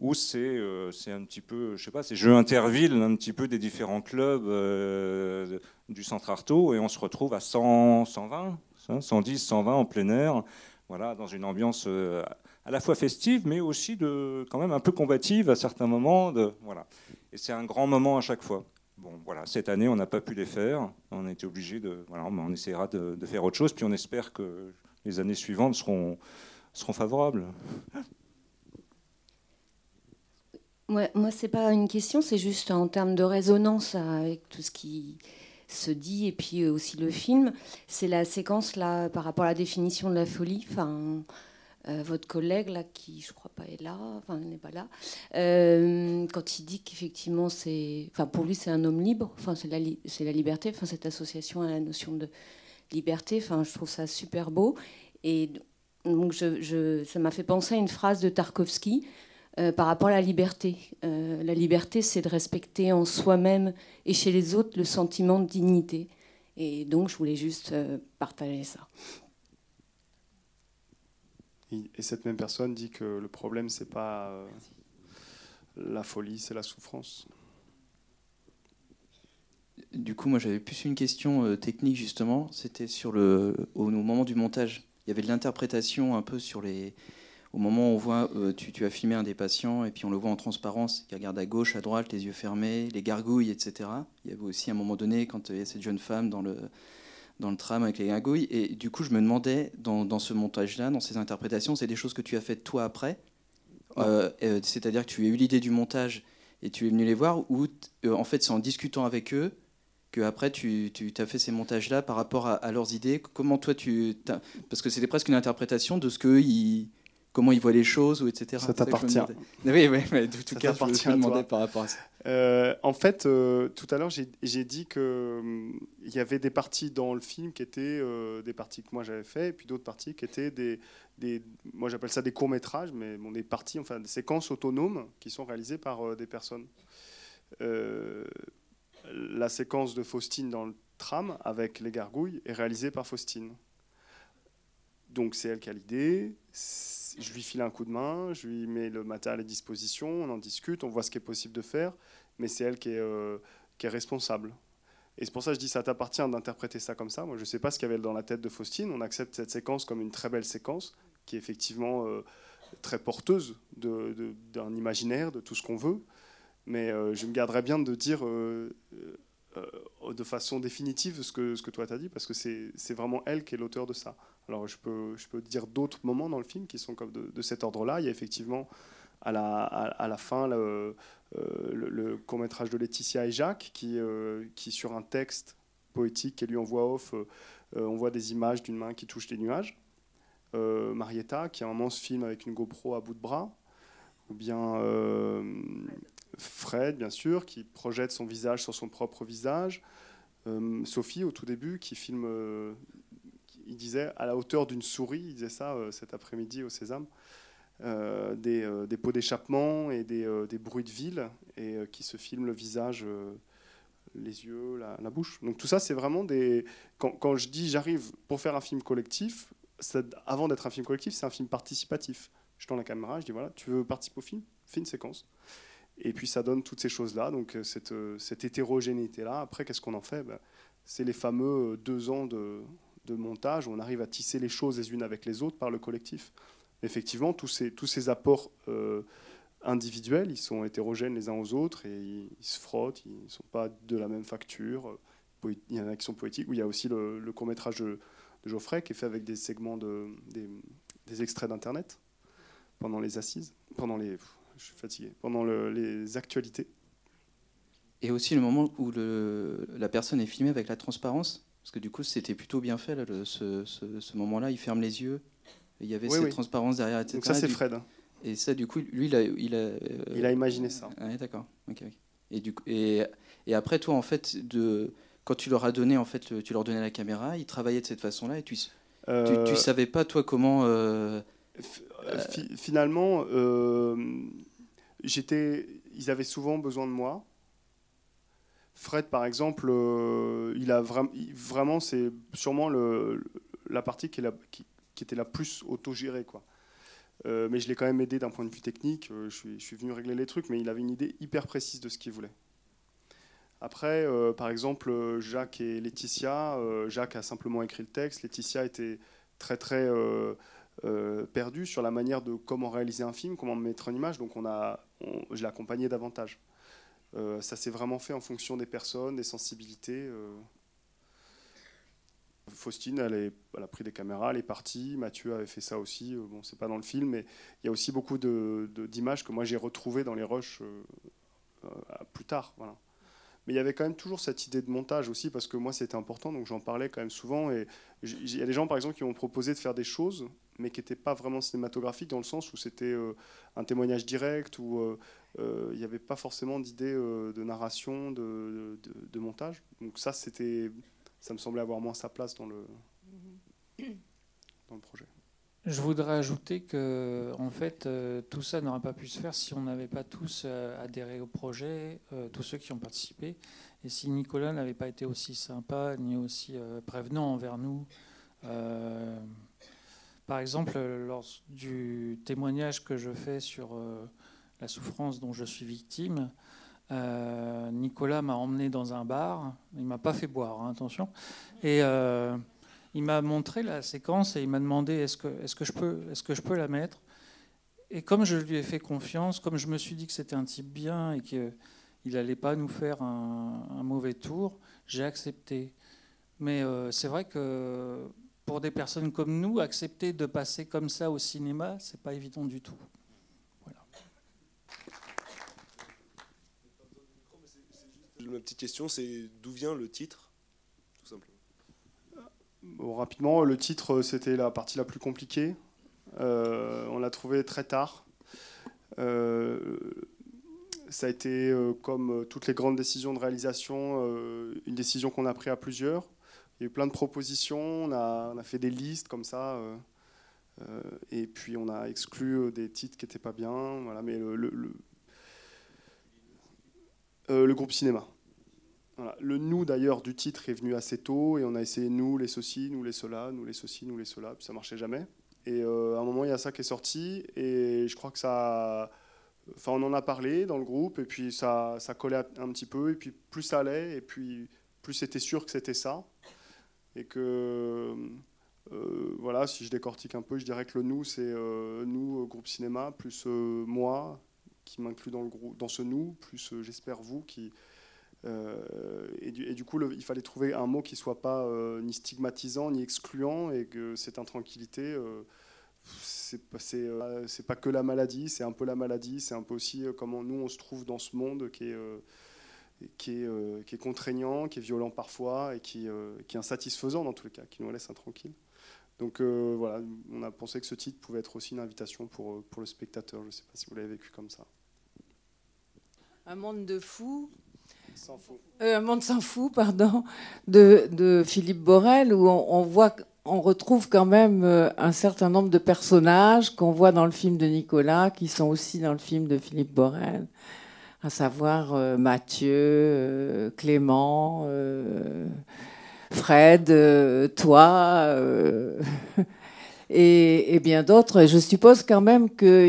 où c'est euh, un petit peu, je sais pas, c'est jeu interville, un petit peu des différents clubs euh, du centre Artaud, et on se retrouve à 100, 120, 110, 120 en plein air voilà, dans une ambiance euh, à la fois festive, mais aussi de, quand même un peu combative à certains moments. Voilà. Et c'est un grand moment à chaque fois. Bon, voilà, cette année, on n'a pas pu les faire. On a obligé de. Voilà, on essaiera de, faire autre chose, puis on espère que les années suivantes seront, favorables. Moi, c'est pas une question, c'est juste en termes de résonance avec tout ce qui se dit, et puis euh, aussi le film, c'est la séquence là par rapport à la définition de la folie. Euh, votre collègue là, qui je crois pas est là, enfin n'est pas là, euh, quand il dit qu'effectivement c'est, enfin pour lui c'est un homme libre, enfin c'est la, liberté, enfin cette association à la notion de liberté, enfin je trouve ça super beau et donc je, ça m'a fait penser à une phrase de Tarkovsky euh, par rapport à la liberté. Euh, la liberté, c'est de respecter en soi-même et chez les autres le sentiment de dignité. Et donc, je voulais juste euh, partager ça. Et cette même personne dit que le problème, c'est pas la folie, c'est la souffrance. Du coup, moi, j'avais plus une question technique justement. C'était sur le au moment du montage. Il y avait de l'interprétation un peu sur les au moment où on voit, euh, tu, as filmé un des patients et puis on le voit en transparence, qui regarde à gauche, à droite, les yeux fermés, les gargouilles, etc. Il y avait aussi un moment donné quand il y a cette jeune femme dans le, dans le tram avec les gargouilles. Et du coup, je me demandais, dans, ce montage-là, dans ces interprétations, c'est des choses que tu as faites toi après? Euh, euh, C'est-à-dire que tu as eu l'idée du montage et tu es venu les voir, ou en fait c'est en discutant avec eux que après tu, tu as fait ces montages-là par rapport à, leurs idées Comment toi tu... Parce que c'était presque une interprétation de ce qu'eux, ils comment ils voient les choses, ou etc. Ça t'appartient. [LAUGHS] Oui, oui, mais de tout cas, je me demandais par rapport à ça. Euh, en fait, euh, tout à l'heure, j'ai dit qu'il hum, il y avait des parties dans le film qui étaient euh, des parties que moi j'avais fait, et puis d'autres parties qui étaient des, des moi j'appelle ça des courts métrages, mais bon, des parties, enfin des séquences autonomes qui sont réalisées par des personnes. la séquence de Faustine dans le tram avec les gargouilles est réalisée par Faustine. Donc c'est elle qui a l'idée je lui file un coup de main, je lui mets le matériel à disposition, on en discute, on voit ce qui est possible de faire, mais c'est elle qui est, euh, responsable. Et c'est pour ça que je dis ça t'appartient d'interpréter ça comme ça. Moi, je ne sais pas ce qu'il y avait dans la tête de Faustine. On accepte cette séquence comme une très belle séquence, qui est effectivement euh, très porteuse d'un imaginaire, de tout ce qu'on veut. Mais euh, je me garderais bien de dire de façon définitive ce que, ce que toi t'as dit, parce que c'est vraiment elle qui est l'auteur de ça. Alors je peux, je peux dire d'autres moments dans le film qui sont comme de, cet ordre-là. Il y a effectivement à la, à, la fin le, euh, le, court-métrage de Laetitia et Jacques qui, euh, qui sur un texte poétique qui lui en voix off, euh, on voit des images d'une main qui touche les nuages. Marietta qui a un immense film avec une GoPro à bout de bras. Ou bien Fred, bien sûr, qui projette son visage sur son propre visage. Sophie, au tout début, qui filme il disait à la hauteur d'une souris, il disait ça euh, cet après-midi au Sésame, euh, euh, des, pots d'échappement et des, bruits de ville, et qui se filment le visage, les yeux, la, bouche. Donc tout ça, c'est vraiment des... Quand, je dis j'arrive pour faire un film collectif, avant d'être un film collectif, c'est un film participatif. Je tends la caméra, je dis voilà, tu veux participer au film? Fais une séquence. Et puis ça donne toutes ces choses-là, donc cette, cette hétérogénéité-là. Après, qu'est-ce qu'on en fait? Ben, C'est les fameux deux ans de, montage où on arrive à tisser les choses les unes avec les autres par le collectif. Effectivement, tous ces, apports euh, individuels, ils sont hétérogènes les uns aux autres et ils, se frottent, ils ne sont pas de la même facture. Il y en a qui sont poétiques, où il y a aussi le, court métrage de, Geoffrey qui est fait avec des segments, de, des, extraits d'Internet pendant les assises, pendant les, je suis fatigué, pendant les actualités. Et aussi le moment où le, la personne est filmée avec la transparence, parce que du coup c'était plutôt bien fait, là, ce, ce, moment-là, il ferme les yeux, il y avait cette transparence derrière, etc. Donc ça c'est Fred. Et ça du coup, lui, il a... Il a, euh, il a imaginé ça. Ah, d'accord. Et, du et, et après toi, en fait, de, quand tu leur as donné, en fait, tu leur donnais la caméra, ils travaillaient de cette façon-là, et tu, tu, tu, euh, savais pas, toi, comment... Euh, finalement, j'étais... Ils avaient souvent besoin de moi Fred, par exemple, euh, il a vraiment, c'est sûrement la partie qui, était la plus autogérée. Quoi. Euh, mais je l'ai quand même aidé d'un point de vue technique. Euh, je suis, venu régler les trucs, mais il avait une idée hyper précise de ce qu'il voulait. Après, par exemple, Jacques et Laetitia, Jacques a simplement écrit le texte. Laetitia était très très perdue sur la manière de comment réaliser un film, comment mettre en image. Donc on a, je l'ai accompagné davantage. Euh, ça s'est vraiment fait en fonction des personnes, des sensibilités. Euh. Faustine, elle, a pris des caméras, elle est partie. Mathieu avait fait ça aussi. Euh, bon, c'est pas dans le film, mais il y a aussi beaucoup d'images que moi j'ai retrouvées dans les rushs plus tard. Mais il y avait quand même toujours cette idée de montage aussi, parce que moi c'était important, donc j'en parlais quand même souvent. Et il y a des gens par exemple qui m'ont proposé de faire des choses, mais qui n'étaient pas vraiment cinématographiques dans le sens où c'était un témoignage direct, ou euh, il n'y avait pas forcément d'idée euh, de narration, de, montage. Donc ça, c'était, ça me semblait avoir moins sa place dans le, dans le projet. Je voudrais ajouter que, en fait, euh, tout ça n'aurait pas pu se faire si on n'avait pas tous adhéré au projet, tous ceux qui ont participé, et si Nicolas n'avait pas été aussi sympa ni aussi prévenant envers nous. Par exemple, lors du témoignage que je fais sur la souffrance dont je suis victime. Euh, Nicolas m'a emmené dans un bar. Il m'a pas fait boire, hein, attention. Et euh, il m'a montré la séquence et il m'a demandé est-ce que, est que, je peux, est que je peux la mettre? Et comme je lui ai fait confiance, comme je me suis dit que c'était un type bien et qu'il n'allait pas nous faire un, mauvais tour, j'ai accepté. Mais euh, c'est vrai que pour des personnes comme nous, accepter de passer comme ça au cinéma, c'est pas évident du tout. ma petite question, c'est d'où vient le titre, tout simplement? Rapidement, le titre, c'était la partie la plus compliquée. Euh, on l'a trouvé très tard. Euh, ça a été, euh, comme toutes les grandes décisions de réalisation, une décision qu'on a prise à plusieurs. Il y a eu plein de propositions, on a, fait des listes comme ça. et puis on a exclu des titres qui n'étaient pas bien. Voilà, mais le, groupe cinéma. Le nous d'ailleurs du titre est venu assez tôt et on a essayé nous, les ceci, nous les cela, nous les ceci, nous les cela, puis ça marchait jamais. Et euh, à un moment il y a ça qui est sorti et je crois que ça, enfin on en a parlé dans le groupe et puis ça, ça collait un petit peu et puis plus ça allait et puis plus c'était sûr que c'était ça et que euh, voilà si je décortique un peu je dirais que le nous c'est euh, nous groupe cinéma plus moi qui m'inclut dans dans ce nous plus j'espère vous qui euh, et, du, coup, il fallait trouver un mot qui soit pas euh, ni stigmatisant ni excluant et que cette intranquillité, euh, c'est c'est pas que la maladie, c'est un peu la maladie, c'est un peu aussi comment nous on se trouve dans ce monde qui est qui est, qui est, contraignant, qui est violent parfois et qui, qui, est insatisfaisant dans tous les cas, qui nous laisse intranquilles. Donc voilà, on a pensé que ce titre pouvait être aussi une invitation pour, pour le spectateur. Je ne sais pas si vous l'avez vécu comme ça. Un monde de fous euh, un monde sans fou, pardon, de, Philippe Borel, où on, voit, on retrouve quand même euh, un certain nombre de personnages qu'on voit dans le film de Nicolas, qui sont aussi dans le film de Philippe Borel, à savoir euh, Mathieu, Clément, Fred, toi. [LAUGHS] Et, bien d'autres. Je suppose quand même que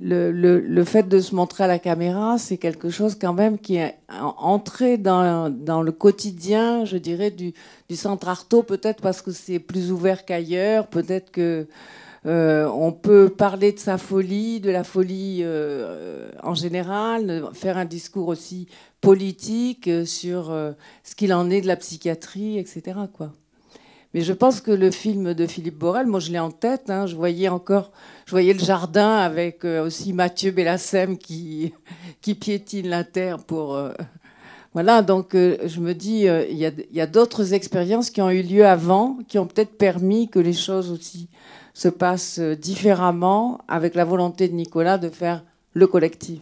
le, fait de se montrer à la caméra, c'est quelque chose quand même qui est entré dans, dans le quotidien, je dirais, du, du centre Artaud, peut-être parce que c'est plus ouvert qu'ailleurs, peut-être que Euh, on peut parler de sa folie, de la folie euh, en général, faire un discours aussi politique sur ce qu'il en est de la psychiatrie, etc. Mais je pense que le film de Philippe Borel, moi je l'ai en tête, hein, je voyais encore, je voyais le jardin avec aussi Mathieu Bellassem [LAUGHS] qui, piétine la terre pour voilà, donc euh, je me dis, euh, il y a, d'autres expériences qui ont eu lieu avant, qui ont peut-être permis que les choses aussi se passent euh, différemment, avec la volonté de Nicolas de faire le collectif.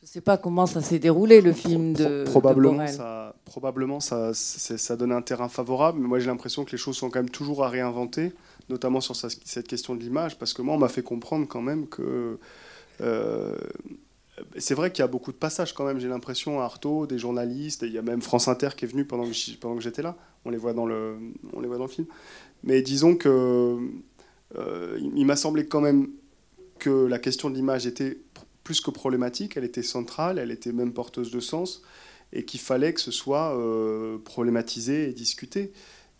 Je ne sais pas comment ça s'est déroulé, le film de, probablement ça, probablement ça, ça donne un terrain favorable, mais moi j'ai l'impression que les choses sont quand même toujours à réinventer, notamment sur cette question de l'image, parce que moi on m'a fait comprendre quand même que c'est vrai qu'il y a beaucoup de passages quand même, j'ai l'impression, à Artaud, des journalistes, il y a même France Inter qui est venu pendant que, pendant que j'étais là, on les, voit dans le, on les voit dans le film. Mais disons que euh, il m'a semblé quand même que la question de l'image était plus que problématique, elle était centrale, elle était même porteuse de sens, et qu'il fallait que ce soit euh, problématisé et discuté.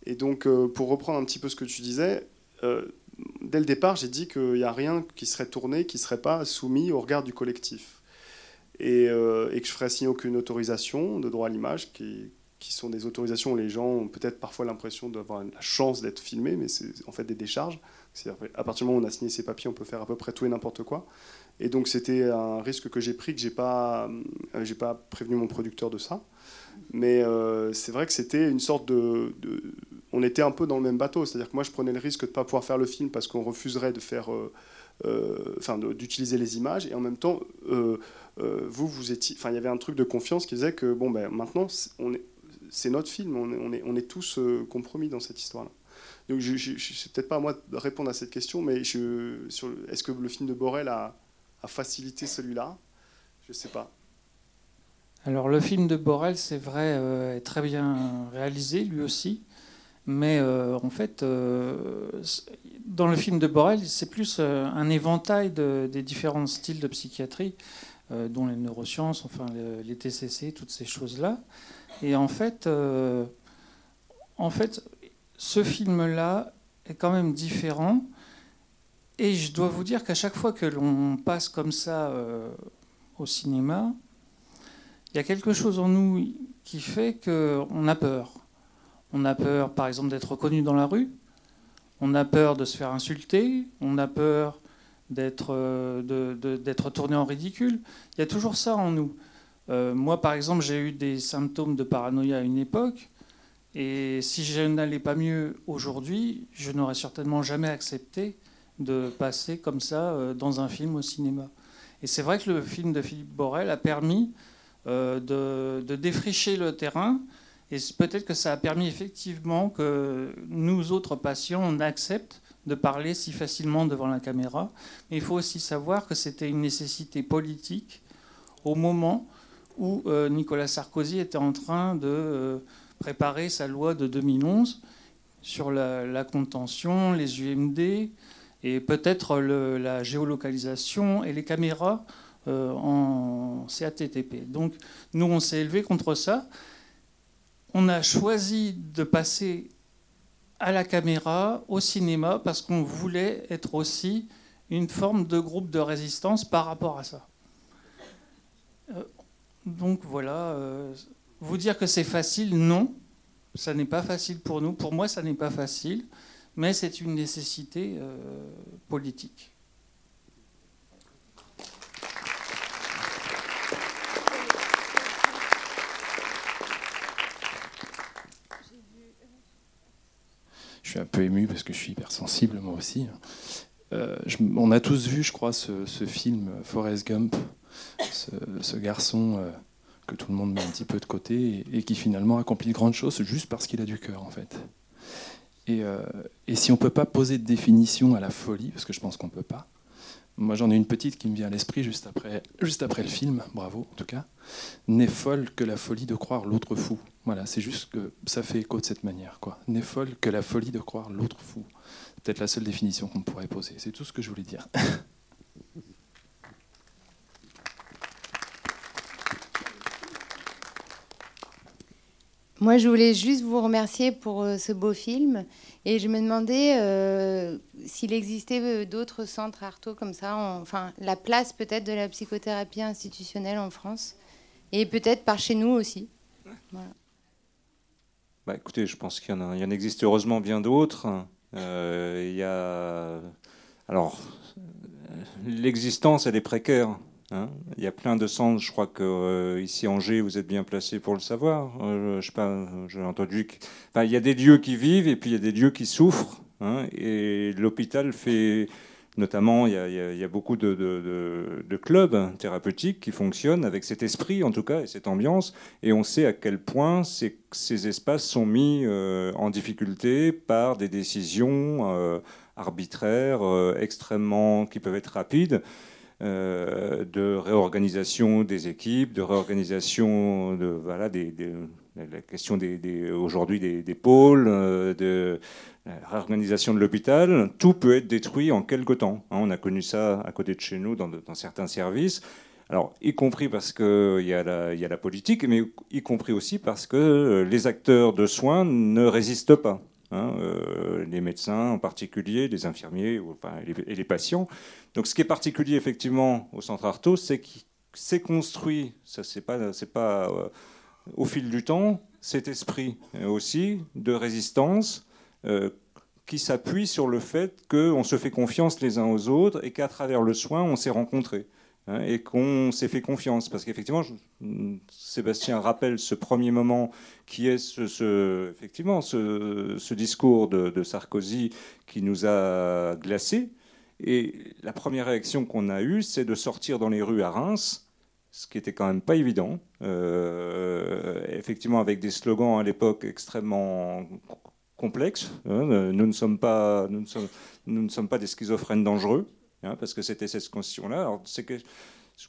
Et donc, euh, pour reprendre un petit peu ce que tu disais, dès le départ, j'ai dit qu'il n'y a rien qui serait tourné, qui ne serait pas soumis au regard du collectif. Et, que je ferai signer aucune autorisation de droit à l'image, qui, qui, sont des autorisations où les gens ont peut-être parfois l'impression d'avoir la chance d'être filmés, mais c'est en fait des décharges. À partir du moment où on a signé ces papiers, on peut faire à peu près tout et n'importe quoi. Et donc c'était un risque que j'ai pris, que j'ai pas, euh, pas prévenu mon producteur de ça. Mais euh, c'est vrai que c'était une sorte de, On était un peu dans le même bateau. C'est-à-dire que moi, je prenais le risque de ne pas pouvoir faire le film parce qu'on refuserait de faire. enfin, d'utiliser les images. Et en même temps, euh, vous, vous étiez, enfin, il y avait un truc de confiance qui disait que bon, ben, maintenant, c'est notre film, on est, tous euh, compromis dans cette histoire-là. Donc, je, je, peut-être pas à moi de répondre à cette question, mais est-ce que le film de Borel a, facilité celui-là? Je ne sais pas. Alors, le film de Borel, c'est vrai, euh, est très bien réalisé, lui aussi. Mais en fait, dans le film de Borel, c'est plus un éventail des différents styles de psychiatrie. Euh, dont les neurosciences, enfin les TCC, toutes ces choses-là. Et en fait, euh, en fait, ce film-là est quand même différent. Et je dois vous dire qu'à chaque fois que l'on passe comme ça euh, au cinéma, il y a quelque chose en nous qui fait qu'on a peur. On a peur, par exemple, d'être reconnu dans la rue. On a peur de se faire insulter. On a peur d'être euh, tourné en ridicule. Il y a toujours ça en nous. Euh, moi, par exemple, j'ai eu des symptômes de paranoïa à une époque. Et si je n'allais pas mieux aujourd'hui, je n'aurais certainement jamais accepté de passer comme ça euh, dans un film au cinéma. Et c'est vrai que le film de Philippe Borel a permis de, de, défricher le terrain. Et peut-être que ça a permis effectivement que nous autres patients, on accepte de parler si facilement devant la caméra. Mais il faut aussi savoir que c'était une nécessité politique au moment où euh, Nicolas Sarkozy était en train de euh, préparer sa loi de 2011 sur la, contention, les UMD et peut-être la géolocalisation et les caméras euh, en CATTP. Donc nous, on s'est élevé contre ça. On a choisi de passer à la caméra, au cinéma, parce qu'on voulait être aussi une forme de groupe de résistance par rapport à ça. Donc voilà, euh, vous dire que c'est facile, non, ça n'est pas facile pour nous. Pour moi, ça n'est pas facile, mais c'est une nécessité euh, politique. je suis un peu ému parce que je suis hypersensible moi aussi. Euh, on a tous vu, je crois, ce, film Forrest Gump, ce, garçon euh, que tout le monde met un petit peu de côté et, qui finalement accomplit de grandes choses juste parce qu'il a du cœur, en fait. Et, euh, si on ne peut pas poser de définition à la folie, parce que je pense qu'on ne peut pas, moi, j'en ai une petite qui me vient à l'esprit juste après, juste après le film, bravo en tout cas. N'est folle que la folie de croire l'autre fou. Voilà, c'est juste que ça fait écho de cette manière. quoi. N'est folle que la folie de croire l'autre fou. Peut-être la seule définition qu'on pourrait poser. C'est tout ce que je voulais dire. [LAUGHS] Moi, je voulais juste vous remercier pour euh, ce beau film. Et je me demandais euh, s'il existait euh, d'autres centres Arto comme ça, enfin, la place peut-être de la psychothérapie institutionnelle en France. Et peut-être par chez nous aussi. Bah, écoutez, je pense qu'il y, en, en existe heureusement bien d'autres. il y a. Alors, l'existence, elle est précaire. Hein. il y a plein de centres, je crois que euh, ici Angers, vous êtes bien placé pour le savoir. Euh, je sais pas, j'ai entendu. Enfin, il y a des lieux qui vivent et puis il y a des lieux qui souffrent. Hein, et l'hôpital fait, notamment, il y a, beaucoup de, clubs thérapeutiques qui fonctionnent avec cet esprit, en tout cas, et cette ambiance. Et on sait à quel point ces, ces espaces sont mis euh, en difficulté par des décisions arbitraires, extrêmement, qui peuvent être rapides. Euh, de réorganisation des équipes, de réorganisation de voilà la question aujourd'hui des, pôles, euh, de réorganisation de l'hôpital, tout peut être détruit en quelques temps. Hein. on a connu ça à côté de chez nous dans, certains services. Alors, y compris parce qu'il y, a la, y a la politique, mais y compris aussi parce que les acteurs de soins ne résistent pas. Hein, euh, les médecins en particulier, les infirmiers et les patients. Donc ce qui est particulier effectivement au centre Arto, c'est qu'il s'est construit, ça c'est pas, euh, au fil du temps, cet esprit aussi de résistance euh, qui s'appuie sur le fait qu'on se fait confiance les uns aux autres et qu'à travers le soin, on s'est rencontrés. Hein, et qu'on s'est fait confiance. Parce qu'effectivement, Sébastien rappelle ce premier moment qui est ce, effectivement ce, discours de, Sarkozy qui nous a glacés. Et la première réaction qu'on a eue, c'est de sortir dans les rues à Reims, ce qui était quand même pas évident. Euh, effectivement, avec des slogans à l'époque extrêmement complexes. Hein, nous, ne sommes pas, nous, ne sommes, nous ne sommes pas des schizophrènes dangereux. Hein, parce que c'était cette constitution-là. C'est que,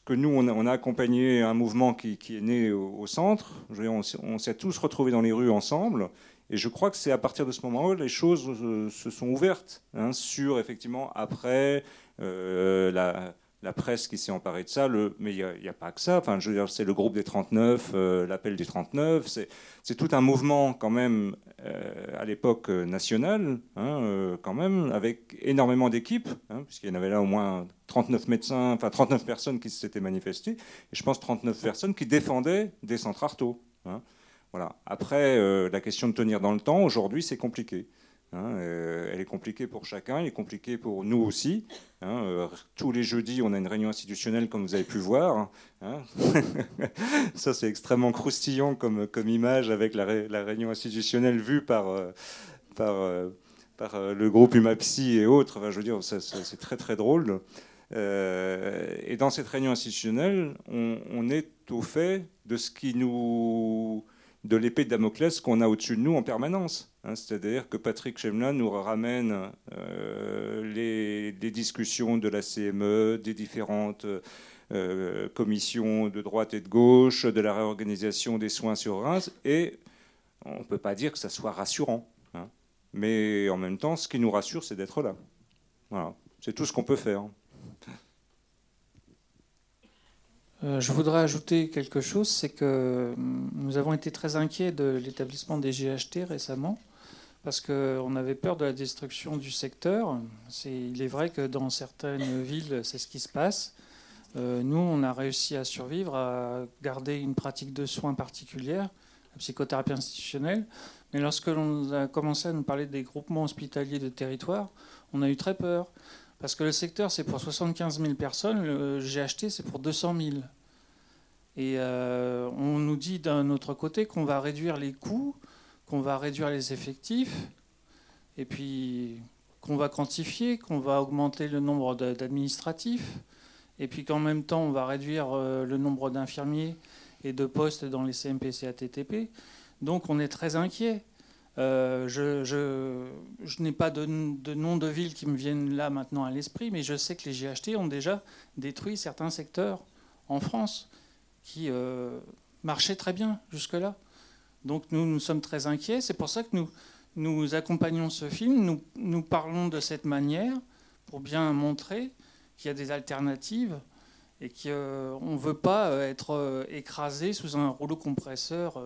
que nous, on a, accompagné un mouvement qui, est né au, centre. on, s'est tous retrouvés dans les rues ensemble. Et je crois que c'est à partir de ce moment-là les choses euh, se sont ouvertes hein, sur, effectivement, après euh, la, presse qui s'est emparée de ça, mais il n'y a, pas que ça. Enfin, c'est le groupe des 39, euh, l'appel des 39. C'est tout un mouvement quand même à l'époque nationale, hein, quand même, avec énormément d'équipes, hein, puisqu'il y en avait là au moins 39 médecins, enfin 39 personnes qui s'étaient manifestées, et je pense 39 personnes qui défendaient des centres. Hein. Voilà. Après, la question de tenir dans le temps, aujourd'hui, c'est compliqué. Hein, euh, elle est compliquée pour chacun, elle est compliquée pour nous aussi. Hein, euh, tous les jeudis, on a une réunion institutionnelle, comme vous avez pu voir. Hein. [LAUGHS] ça, c'est extrêmement croustillant comme, image avec la, réunion institutionnelle vue par, euh, le groupe UMAPSI et autres. je veux dire, c'est très très drôle. et dans cette réunion institutionnelle, on, on, est au fait de ce qui nous de l'épée de Damoclès qu'on a au-dessus de nous en permanence. Hein. C'est-à-dire que Patrick Chemlin nous ramène euh, les, discussions de la CME, des différentes euh, commissions de droite et de gauche, de la réorganisation des soins sur Reims, et on ne peut pas dire que ça soit rassurant. Hein. Mais en même temps, ce qui nous rassure, c'est d'être là. Voilà. C'est tout ce qu'on peut faire. Euh, je voudrais ajouter quelque chose, c'est que hum, nous avons été très inquiets de l'établissement des GHT récemment, parce qu'on avait peur de la destruction du secteur. il est vrai que dans certaines villes, c'est ce qui se passe. Euh, nous, on a réussi à survivre, à garder une pratique de soins particulière, la psychothérapie institutionnelle. Mais lorsque l'on a commencé à nous parler des groupements hospitaliers de territoire, on a eu très peur. Parce que le secteur, c'est pour 75 000 personnes, le GHT, c'est pour 200 000. Et euh, on nous dit d'un autre côté qu'on va réduire les coûts, qu'on va réduire les effectifs, et puis qu'on va quantifier, qu'on va augmenter le nombre d'administratifs, et puis qu'en même temps, on va réduire euh, le nombre d'infirmiers et de postes dans les CMPC ATTP. Donc on est très inquiet. Euh, je, n'ai pas de, nom de ville qui me viennent là maintenant à l'esprit, mais je sais que les GHT ont déjà détruit certains secteurs en France qui euh, marchaient très bien jusque-là. Donc nous, nous sommes très inquiets. C'est pour ça que nous, nous accompagnons ce film. Nous, nous parlons de cette manière pour bien montrer qu'il y a des alternatives et qu'on ne veut pas être écrasé sous un rouleau compresseur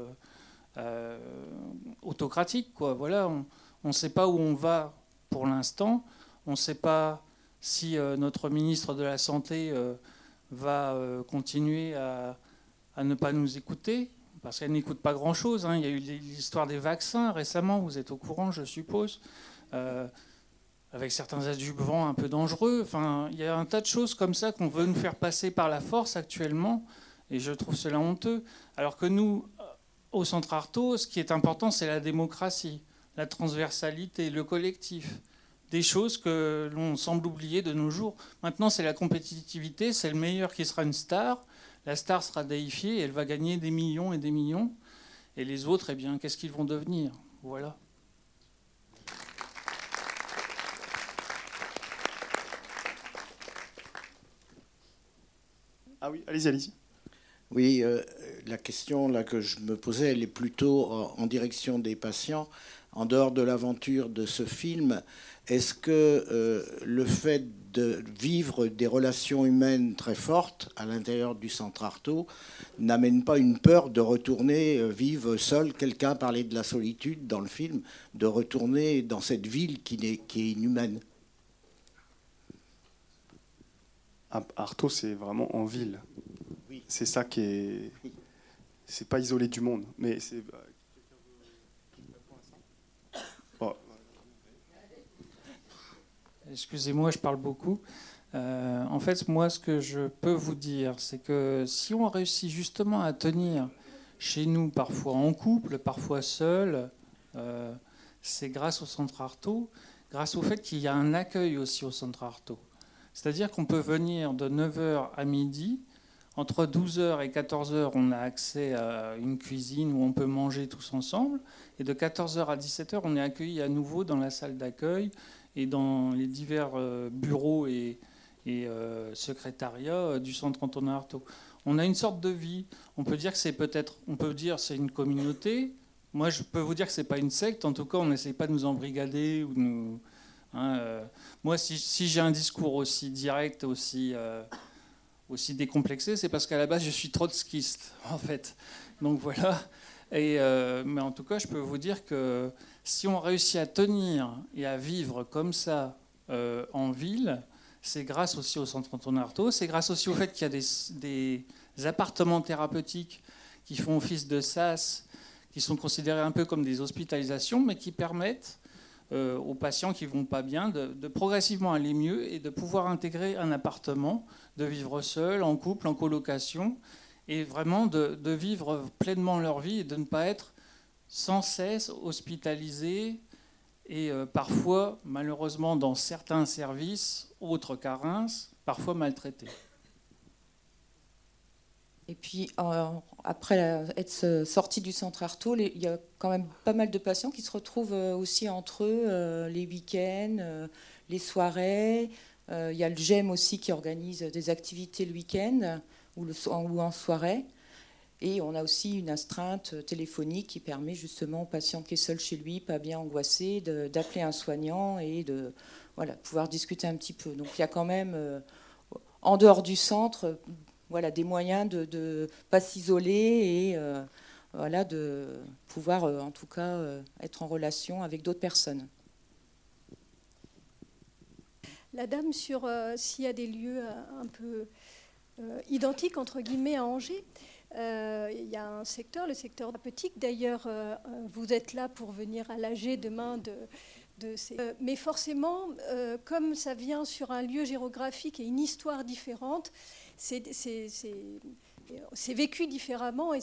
autocratique. Quoi. Voilà, on ne sait pas où on va pour l'instant. On ne sait pas si notre ministre de la Santé va continuer à, à, ne pas nous écouter, parce qu'elle n'écoute pas grand-chose. Hein. Il y a eu l'histoire des vaccins récemment, vous êtes au courant, je suppose avec certains adjuvants un peu dangereux. Enfin, il y a un tas de choses comme ça qu'on veut nous faire passer par la force actuellement, et je trouve cela honteux. Alors que nous, au Centre Artaud, ce qui est important, c'est la démocratie, la transversalité, le collectif. Des choses que l'on semble oublier de nos jours. Maintenant, c'est la compétitivité, c'est le meilleur qui sera une star. La star sera déifiée elle va gagner des millions et des millions. Et les autres, eh bien, qu'est-ce qu'ils vont devenir? Voilà. Ah oui, allez-y, allez-y. Oui, euh, la question là que je me posais, elle est plutôt en, direction des patients. En dehors de l'aventure de ce film, est-ce que euh, le fait de vivre des relations humaines très fortes à l'intérieur du centre Artaud n'amène pas une peur de retourner euh, vivre seul Quelqu'un parlait de la solitude dans le film, de retourner dans cette ville qui est, qui est inhumaine? Artaud, c'est vraiment en ville. C'est ça qui est. C'est pas isolé du monde, mais. Excusez-moi, je parle beaucoup. Euh, en fait, moi, ce que je peux vous dire, c'est que si on réussit justement à tenir chez nous, parfois en couple, parfois seul, euh, c'est grâce au centre Artaud, grâce au fait qu'il y a un accueil aussi au centre Artaud. C'est-à-dire qu'on peut venir de 9h à midi. Entre 12h et 14h, on a accès à une cuisine où on peut manger tous ensemble. Et de 14h à 17h, on est accueilli à nouveau dans la salle d'accueil et dans les divers euh, bureaux et, euh, secrétariats euh, du centre Antonin Artaud. On a une sorte de vie. On peut dire que c'est peut-être, on peut dire c'est une communauté. Moi, je peux vous dire que c'est pas une secte. En tout cas, on n'essaie pas de nous embrigader ou nous Hein, moi, si, j'ai un discours aussi direct, aussi, aussi décomplexé, c'est parce qu'à la base, je suis trotskiste, [LAUGHS] en fait. Donc voilà. Euh, mais en tout cas, je peux vous dire que si on réussit à tenir et à vivre comme ça en ville, c'est grâce aussi au centre Antonin Artaud, c'est grâce aussi au fait qu'il y a des, des, appartements thérapeutiques qui font office de SAS, qui sont considérés un peu comme des hospitalisations, mais qui permettent euh, aux patients qui vont pas bien de, progressivement aller mieux et de pouvoir intégrer un appartement, de vivre seul, en couple, en colocation, et vraiment de, vivre pleinement leur vie et de ne pas être sans cesse hospitalisés et euh, parfois, malheureusement, dans certains services, autres qu'à Reims, parfois maltraités. Et puis, euh, après être sorti du centre Artaud, il y a quand même pas mal de patients qui se retrouvent euh, aussi entre eux euh, les week-ends, les soirées. Il y a le GEM aussi qui organise des activités le week-end ou, en soirée. Et on a aussi une astreinte téléphonique qui permet justement au patient qui est seul chez lui, pas bien angoissé, d'appeler un soignant et de pouvoir discuter un petit peu. Donc il y a quand même, en dehors du centre, voilà, des moyens de ne pas s'isoler et euh, voilà, de pouvoir euh, en tout cas euh, être en relation avec d'autres personnes. La dame sur s'il y a des lieux un peu identiques entre guillemets à Angers. Il y a un secteur, le secteur thérapeutique. D'ailleurs, vous êtes là pour venir à l'AG demain de, de ces... mais forcément, comme ça vient sur un lieu géographique et une histoire différente, c'est vécu différemment. Et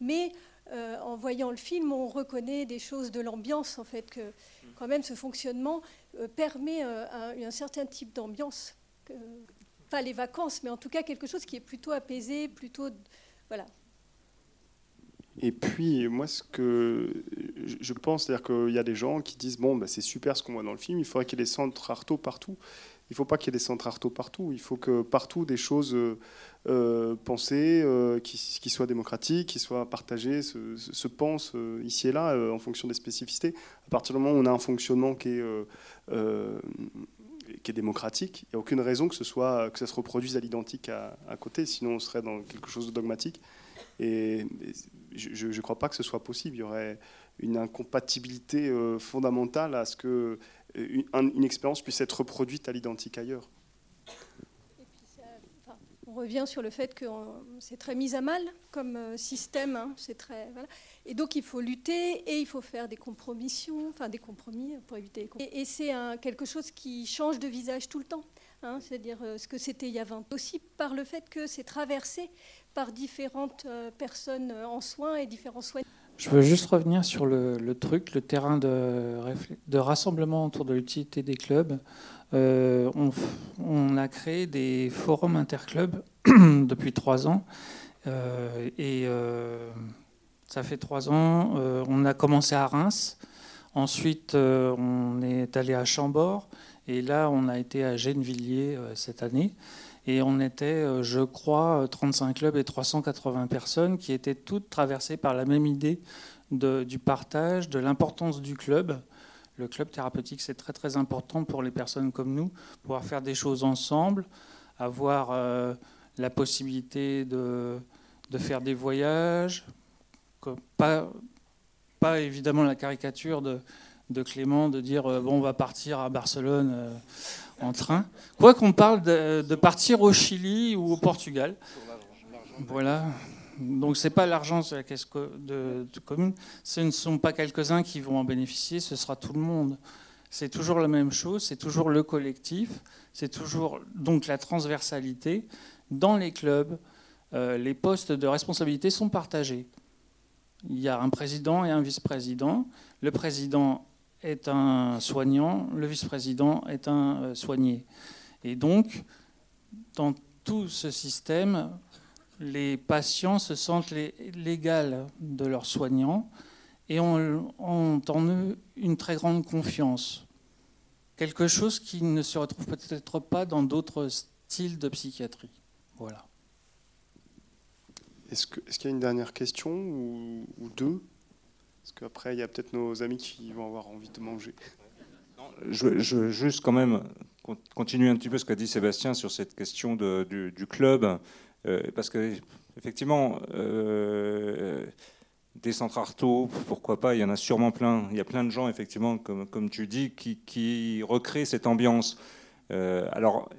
mais euh, en voyant le film, on reconnaît des choses de l'ambiance, en fait, que quand même ce fonctionnement euh, permet euh, un, certain type d'ambiance. Pas les vacances, mais en tout cas quelque chose qui est plutôt apaisé, plutôt. Voilà. Et puis, moi, ce que je pense, c'est-à-dire qu'il y a des gens qui disent Bon, bah, c'est super ce qu'on voit dans le film, il faudrait qu'il y ait des centres Arto partout. Il ne faut pas qu'il y ait des centres Arto partout. Il faut que partout des choses euh, euh pensées, euh, qui, soient démocratiques, qui soient partagées, se, pensent euh, ici et là en fonction des spécificités. À partir du moment où on a un fonctionnement qui est, qui est démocratique. Il n'y a aucune raison que, ce soit, que ça se reproduise à l'identique à, côté, sinon on serait dans quelque chose de dogmatique. Et, je ne crois pas que ce soit possible. Il y aurait une incompatibilité fondamentale à ce que une, une expérience puisse être reproduite à l'identique ailleurs on revient sur le fait que c'est très mis à mal comme euh, système. Hein, c'est très, Et donc il faut lutter et il faut faire des compromissions, enfin des compromis pour éviter les Et, et c'est quelque chose qui change de visage tout le temps. Hein, c'est-à-dire euh, ce que c'était il y a 20 ans. Aussi par le fait que c'est traversé par différentes euh, personnes en soins et différents soins. Je veux juste revenir sur le, truc, le terrain de, de rassemblement autour de l'utilité des clubs. Euh, on, a créé des forums interclubs [CLEARS THROAT] depuis trois ans. Euh, et euh, ça fait trois ans. on a commencé à Reims. Ensuite, on est allé à Chambord. Et là, on a été à Gennevilliers cette année. Et on était, je crois, 35 clubs et 380 personnes qui étaient toutes traversées par la même idée du partage, de l'importance du club. Le club thérapeutique, c'est très très important pour les personnes comme nous, pouvoir faire des choses ensemble, avoir euh, la possibilité de, faire des voyages, pas, évidemment la caricature de, Clément de dire euh, bon on va partir à Barcelone euh, en train. Quoi qu'on parle de, de, partir au Chili ou au Portugal. Voilà. Donc ce n'est pas l'argent de la caisse de, commune, ce ne sont pas quelques-uns qui vont en bénéficier, ce sera tout le monde. C'est toujours la même chose, c'est toujours le collectif, c'est toujours donc la transversalité. Dans les clubs, euh, les postes de responsabilité sont partagés. Il y a un président et un vice-président. Le président est un soignant, le vice-président est un euh, soigné. Et donc, dans tout ce système, les patients se sentent l'égal de leurs soignants et ont, en eux une très grande confiance. Quelque chose qui ne se retrouve peut-être pas dans d'autres styles de psychiatrie. Voilà. Est-ce qu'il y a une dernière question ou, deux? Parce qu'après, il y a peut-être nos amis qui vont avoir envie de manger. Je, veux juste quand même continuer un petit peu ce qu'a dit Sébastien sur cette question du, club. Euh, parce que effectivement, euh, des centres arto, pourquoi pas, il y en a sûrement plein. Il y a plein de gens, effectivement, comme, tu dis, qui, qui recréent cette ambiance. Euh, alors,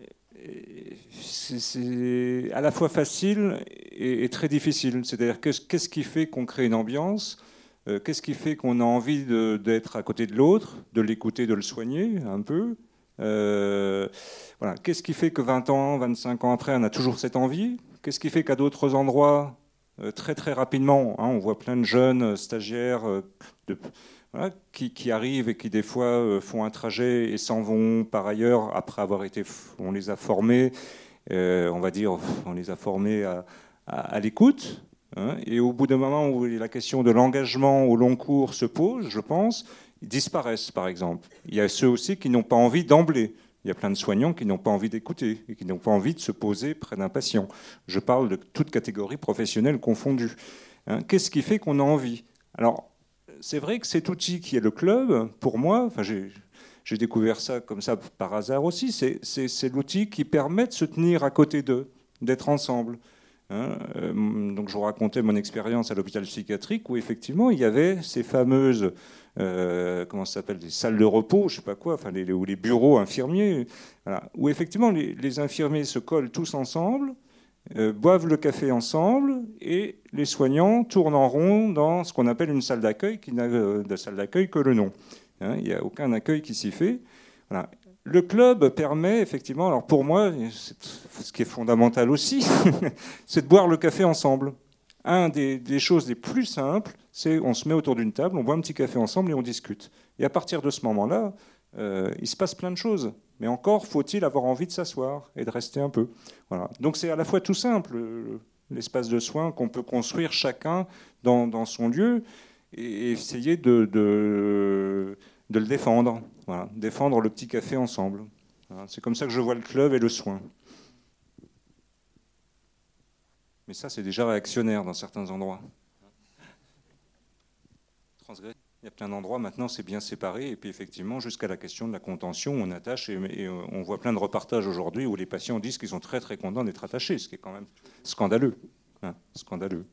c'est à la fois facile et, très difficile. C'est-à-dire, qu'est-ce qui fait qu'on crée une ambiance? Qu'est-ce qui fait qu'on a envie d'être à côté de l'autre, de l'écouter, de le soigner un peu voilà. Qu'est-ce qui fait que 20 ans, 25 ans après, on a toujours cette envie? Qu'est-ce qui fait qu'à d'autres endroits, euh, très très rapidement, hein, on voit plein de jeunes euh, stagiaires euh, qui, arrivent et qui des fois font un trajet et s'en vont par ailleurs après avoir été, on les a formés, on va dire, on les a formés à, l'écoute. Hein, et au bout d'un moment où la question de l'engagement au long cours se pose, je pense, ils disparaissent par exemple. Il y a ceux aussi qui n'ont pas envie d'emblée. Il y a plein de soignants qui n'ont pas envie d'écouter et qui n'ont pas envie de se poser près d'un patient. Je parle de toute catégorie professionnelle confondue. Hein, qu'est-ce qui fait qu'on a envie? Alors, c'est vrai que cet outil qui est le club, pour moi, j'ai découvert ça comme ça par hasard aussi, c'est l'outil qui permet de se tenir à côté d'eux, d'être ensemble. Hein. Euh, donc je vous racontais mon expérience à l'hôpital psychiatrique où effectivement il y avait ces fameuses euh, comment ça des salles de repos, je sais pas quoi, enfin les, ou les bureaux infirmiers, où effectivement les, infirmiers se collent tous ensemble, euh, boivent le café ensemble, et les soignants tournent en rond dans ce qu'on appelle une salle d'accueil, qui n'a de salle d'accueil que le nom. Hein, il n'y a aucun accueil qui s'y fait. Le club permet effectivement, alors pour moi, ce qui est fondamental aussi, [LAUGHS] c'est de boire le café ensemble. Un des, choses les plus simples, c'est on se met autour d'une table, on boit un petit café ensemble et on discute. Et à partir de ce moment-là, euh, il se passe plein de choses. Mais encore faut-il avoir envie de s'asseoir et de rester un peu. Voilà. Donc c'est à la fois tout simple, l'espace de soins qu'on peut construire chacun dans, son lieu et essayer de, le défendre. Voilà. Défendre le petit café ensemble. C'est comme ça que je vois le club et le soin. Mais ça, c'est déjà réactionnaire dans certains endroits. Il y a plein d'endroits maintenant, c'est bien séparé. Et puis effectivement, jusqu'à la question de la contention, on attache. Et, on voit plein de repartages aujourd'hui où les patients disent qu'ils sont très très contents d'être attachés, ce qui est quand même scandaleux. Hein, scandaleux.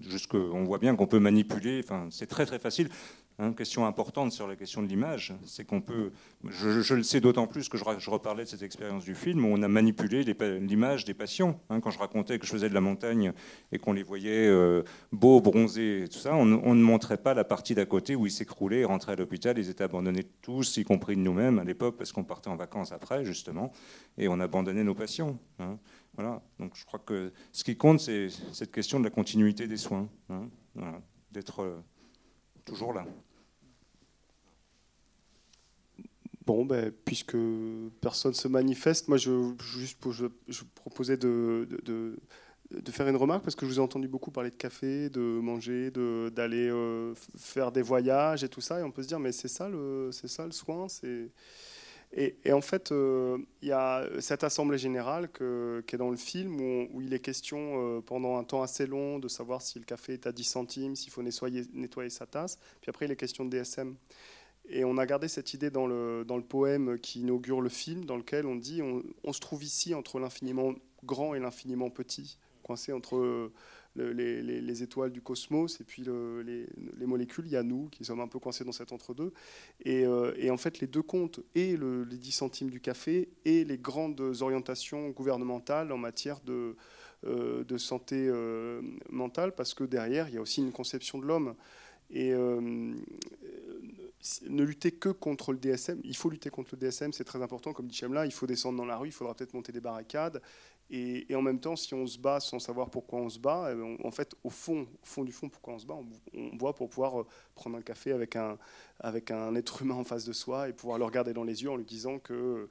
Jusque, on voit bien qu'on peut manipuler. Enfin, c'est très très facile. Une question importante sur la question de l'image, c'est qu'on peut, je, le sais d'autant plus que je, reparlais de cette expérience du film où on a manipulé l'image des patients. Hein. quand je racontais que je faisais de la montagne et qu'on les voyait euh, beaux, bronzés, tout ça, on, ne montrait pas la partie d'à côté où ils s'écroulaient, rentraient à l'hôpital, ils étaient abandonnés tous, y compris nous-mêmes à l'époque, parce qu'on partait en vacances après, justement, et on abandonnait nos patients. Hein. Voilà. Donc je crois que ce qui compte, c'est cette question de la continuité des soins, hein. d'être euh, toujours là. Bon, ben, puisque personne se manifeste, moi, je, juste proposais de, faire une remarque, parce que je vous ai entendu beaucoup parler de café, de manger, d'aller euh, faire des voyages et tout ça, et on peut se dire, mais c'est ça le, ça le soin. Et, en fait, euh, il y a cette assemblée générale qui est dans le film où, il est question euh, pendant un temps assez long de savoir si le café est à 10 centimes, s'il faut nettoyer, sa tasse. Puis après, il est question de DSM. Et on a gardé cette idée dans le poème qui inaugure le film, dans lequel on dit on, se trouve ici entre l'infiniment grand et l'infiniment petit, coincé entre les, les, étoiles du cosmos et puis les, les, molécules. Il y a nous qui sommes un peu coincés dans cet entre-deux. Et, euh, en fait, les deux comptes, et les 10 centimes du café, et les grandes orientations gouvernementales en matière de, euh, santé euh, mentale, parce que derrière, il y a aussi une conception de l'homme. Et ne lutter que contre le DSM. Il faut lutter contre le DSM, c'est très important. Comme dit Chemla, il faut descendre dans la rue, il faudra peut-être monter des barricades. Et, en même temps, si on se bat sans savoir pourquoi on se bat, eh en fait, au fond, fond du fond, pourquoi on se bat, on, voit pour pouvoir euh, prendre un café avec un, avec un être humain en face de soi et pouvoir le regarder dans les yeux en lui disant que,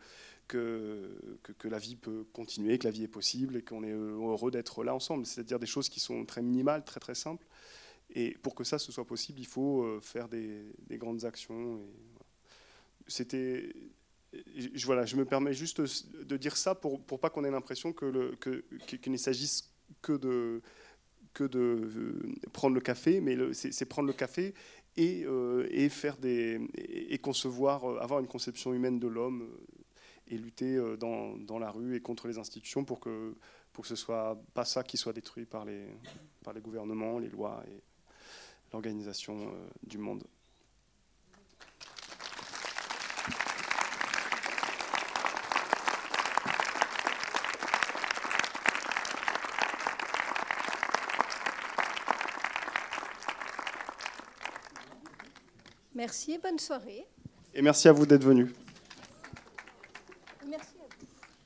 que, que, la vie peut continuer, que la vie est possible et qu'on est heureux d'être là ensemble. C'est-à-dire des choses qui sont très minimales, très très simples. Et pour que ça ce soit possible, il faut euh, faire des, grandes actions. C'était, je, voilà, je me permets juste de dire ça pour, pour pas qu'on ait l'impression que le, que, qu'il ne s'agisse que de que de euh, prendre le café, mais c'est, prendre le café et, euh, et faire des et, concevoir, avoir une conception humaine de l'homme et lutter dans, dans, la rue et contre les institutions pour que pour que ce soit pas ça qui soit détruit par les par les gouvernements, les lois et l'organisation euh, du monde. Merci et bonne soirée. Et merci à vous d'être vous.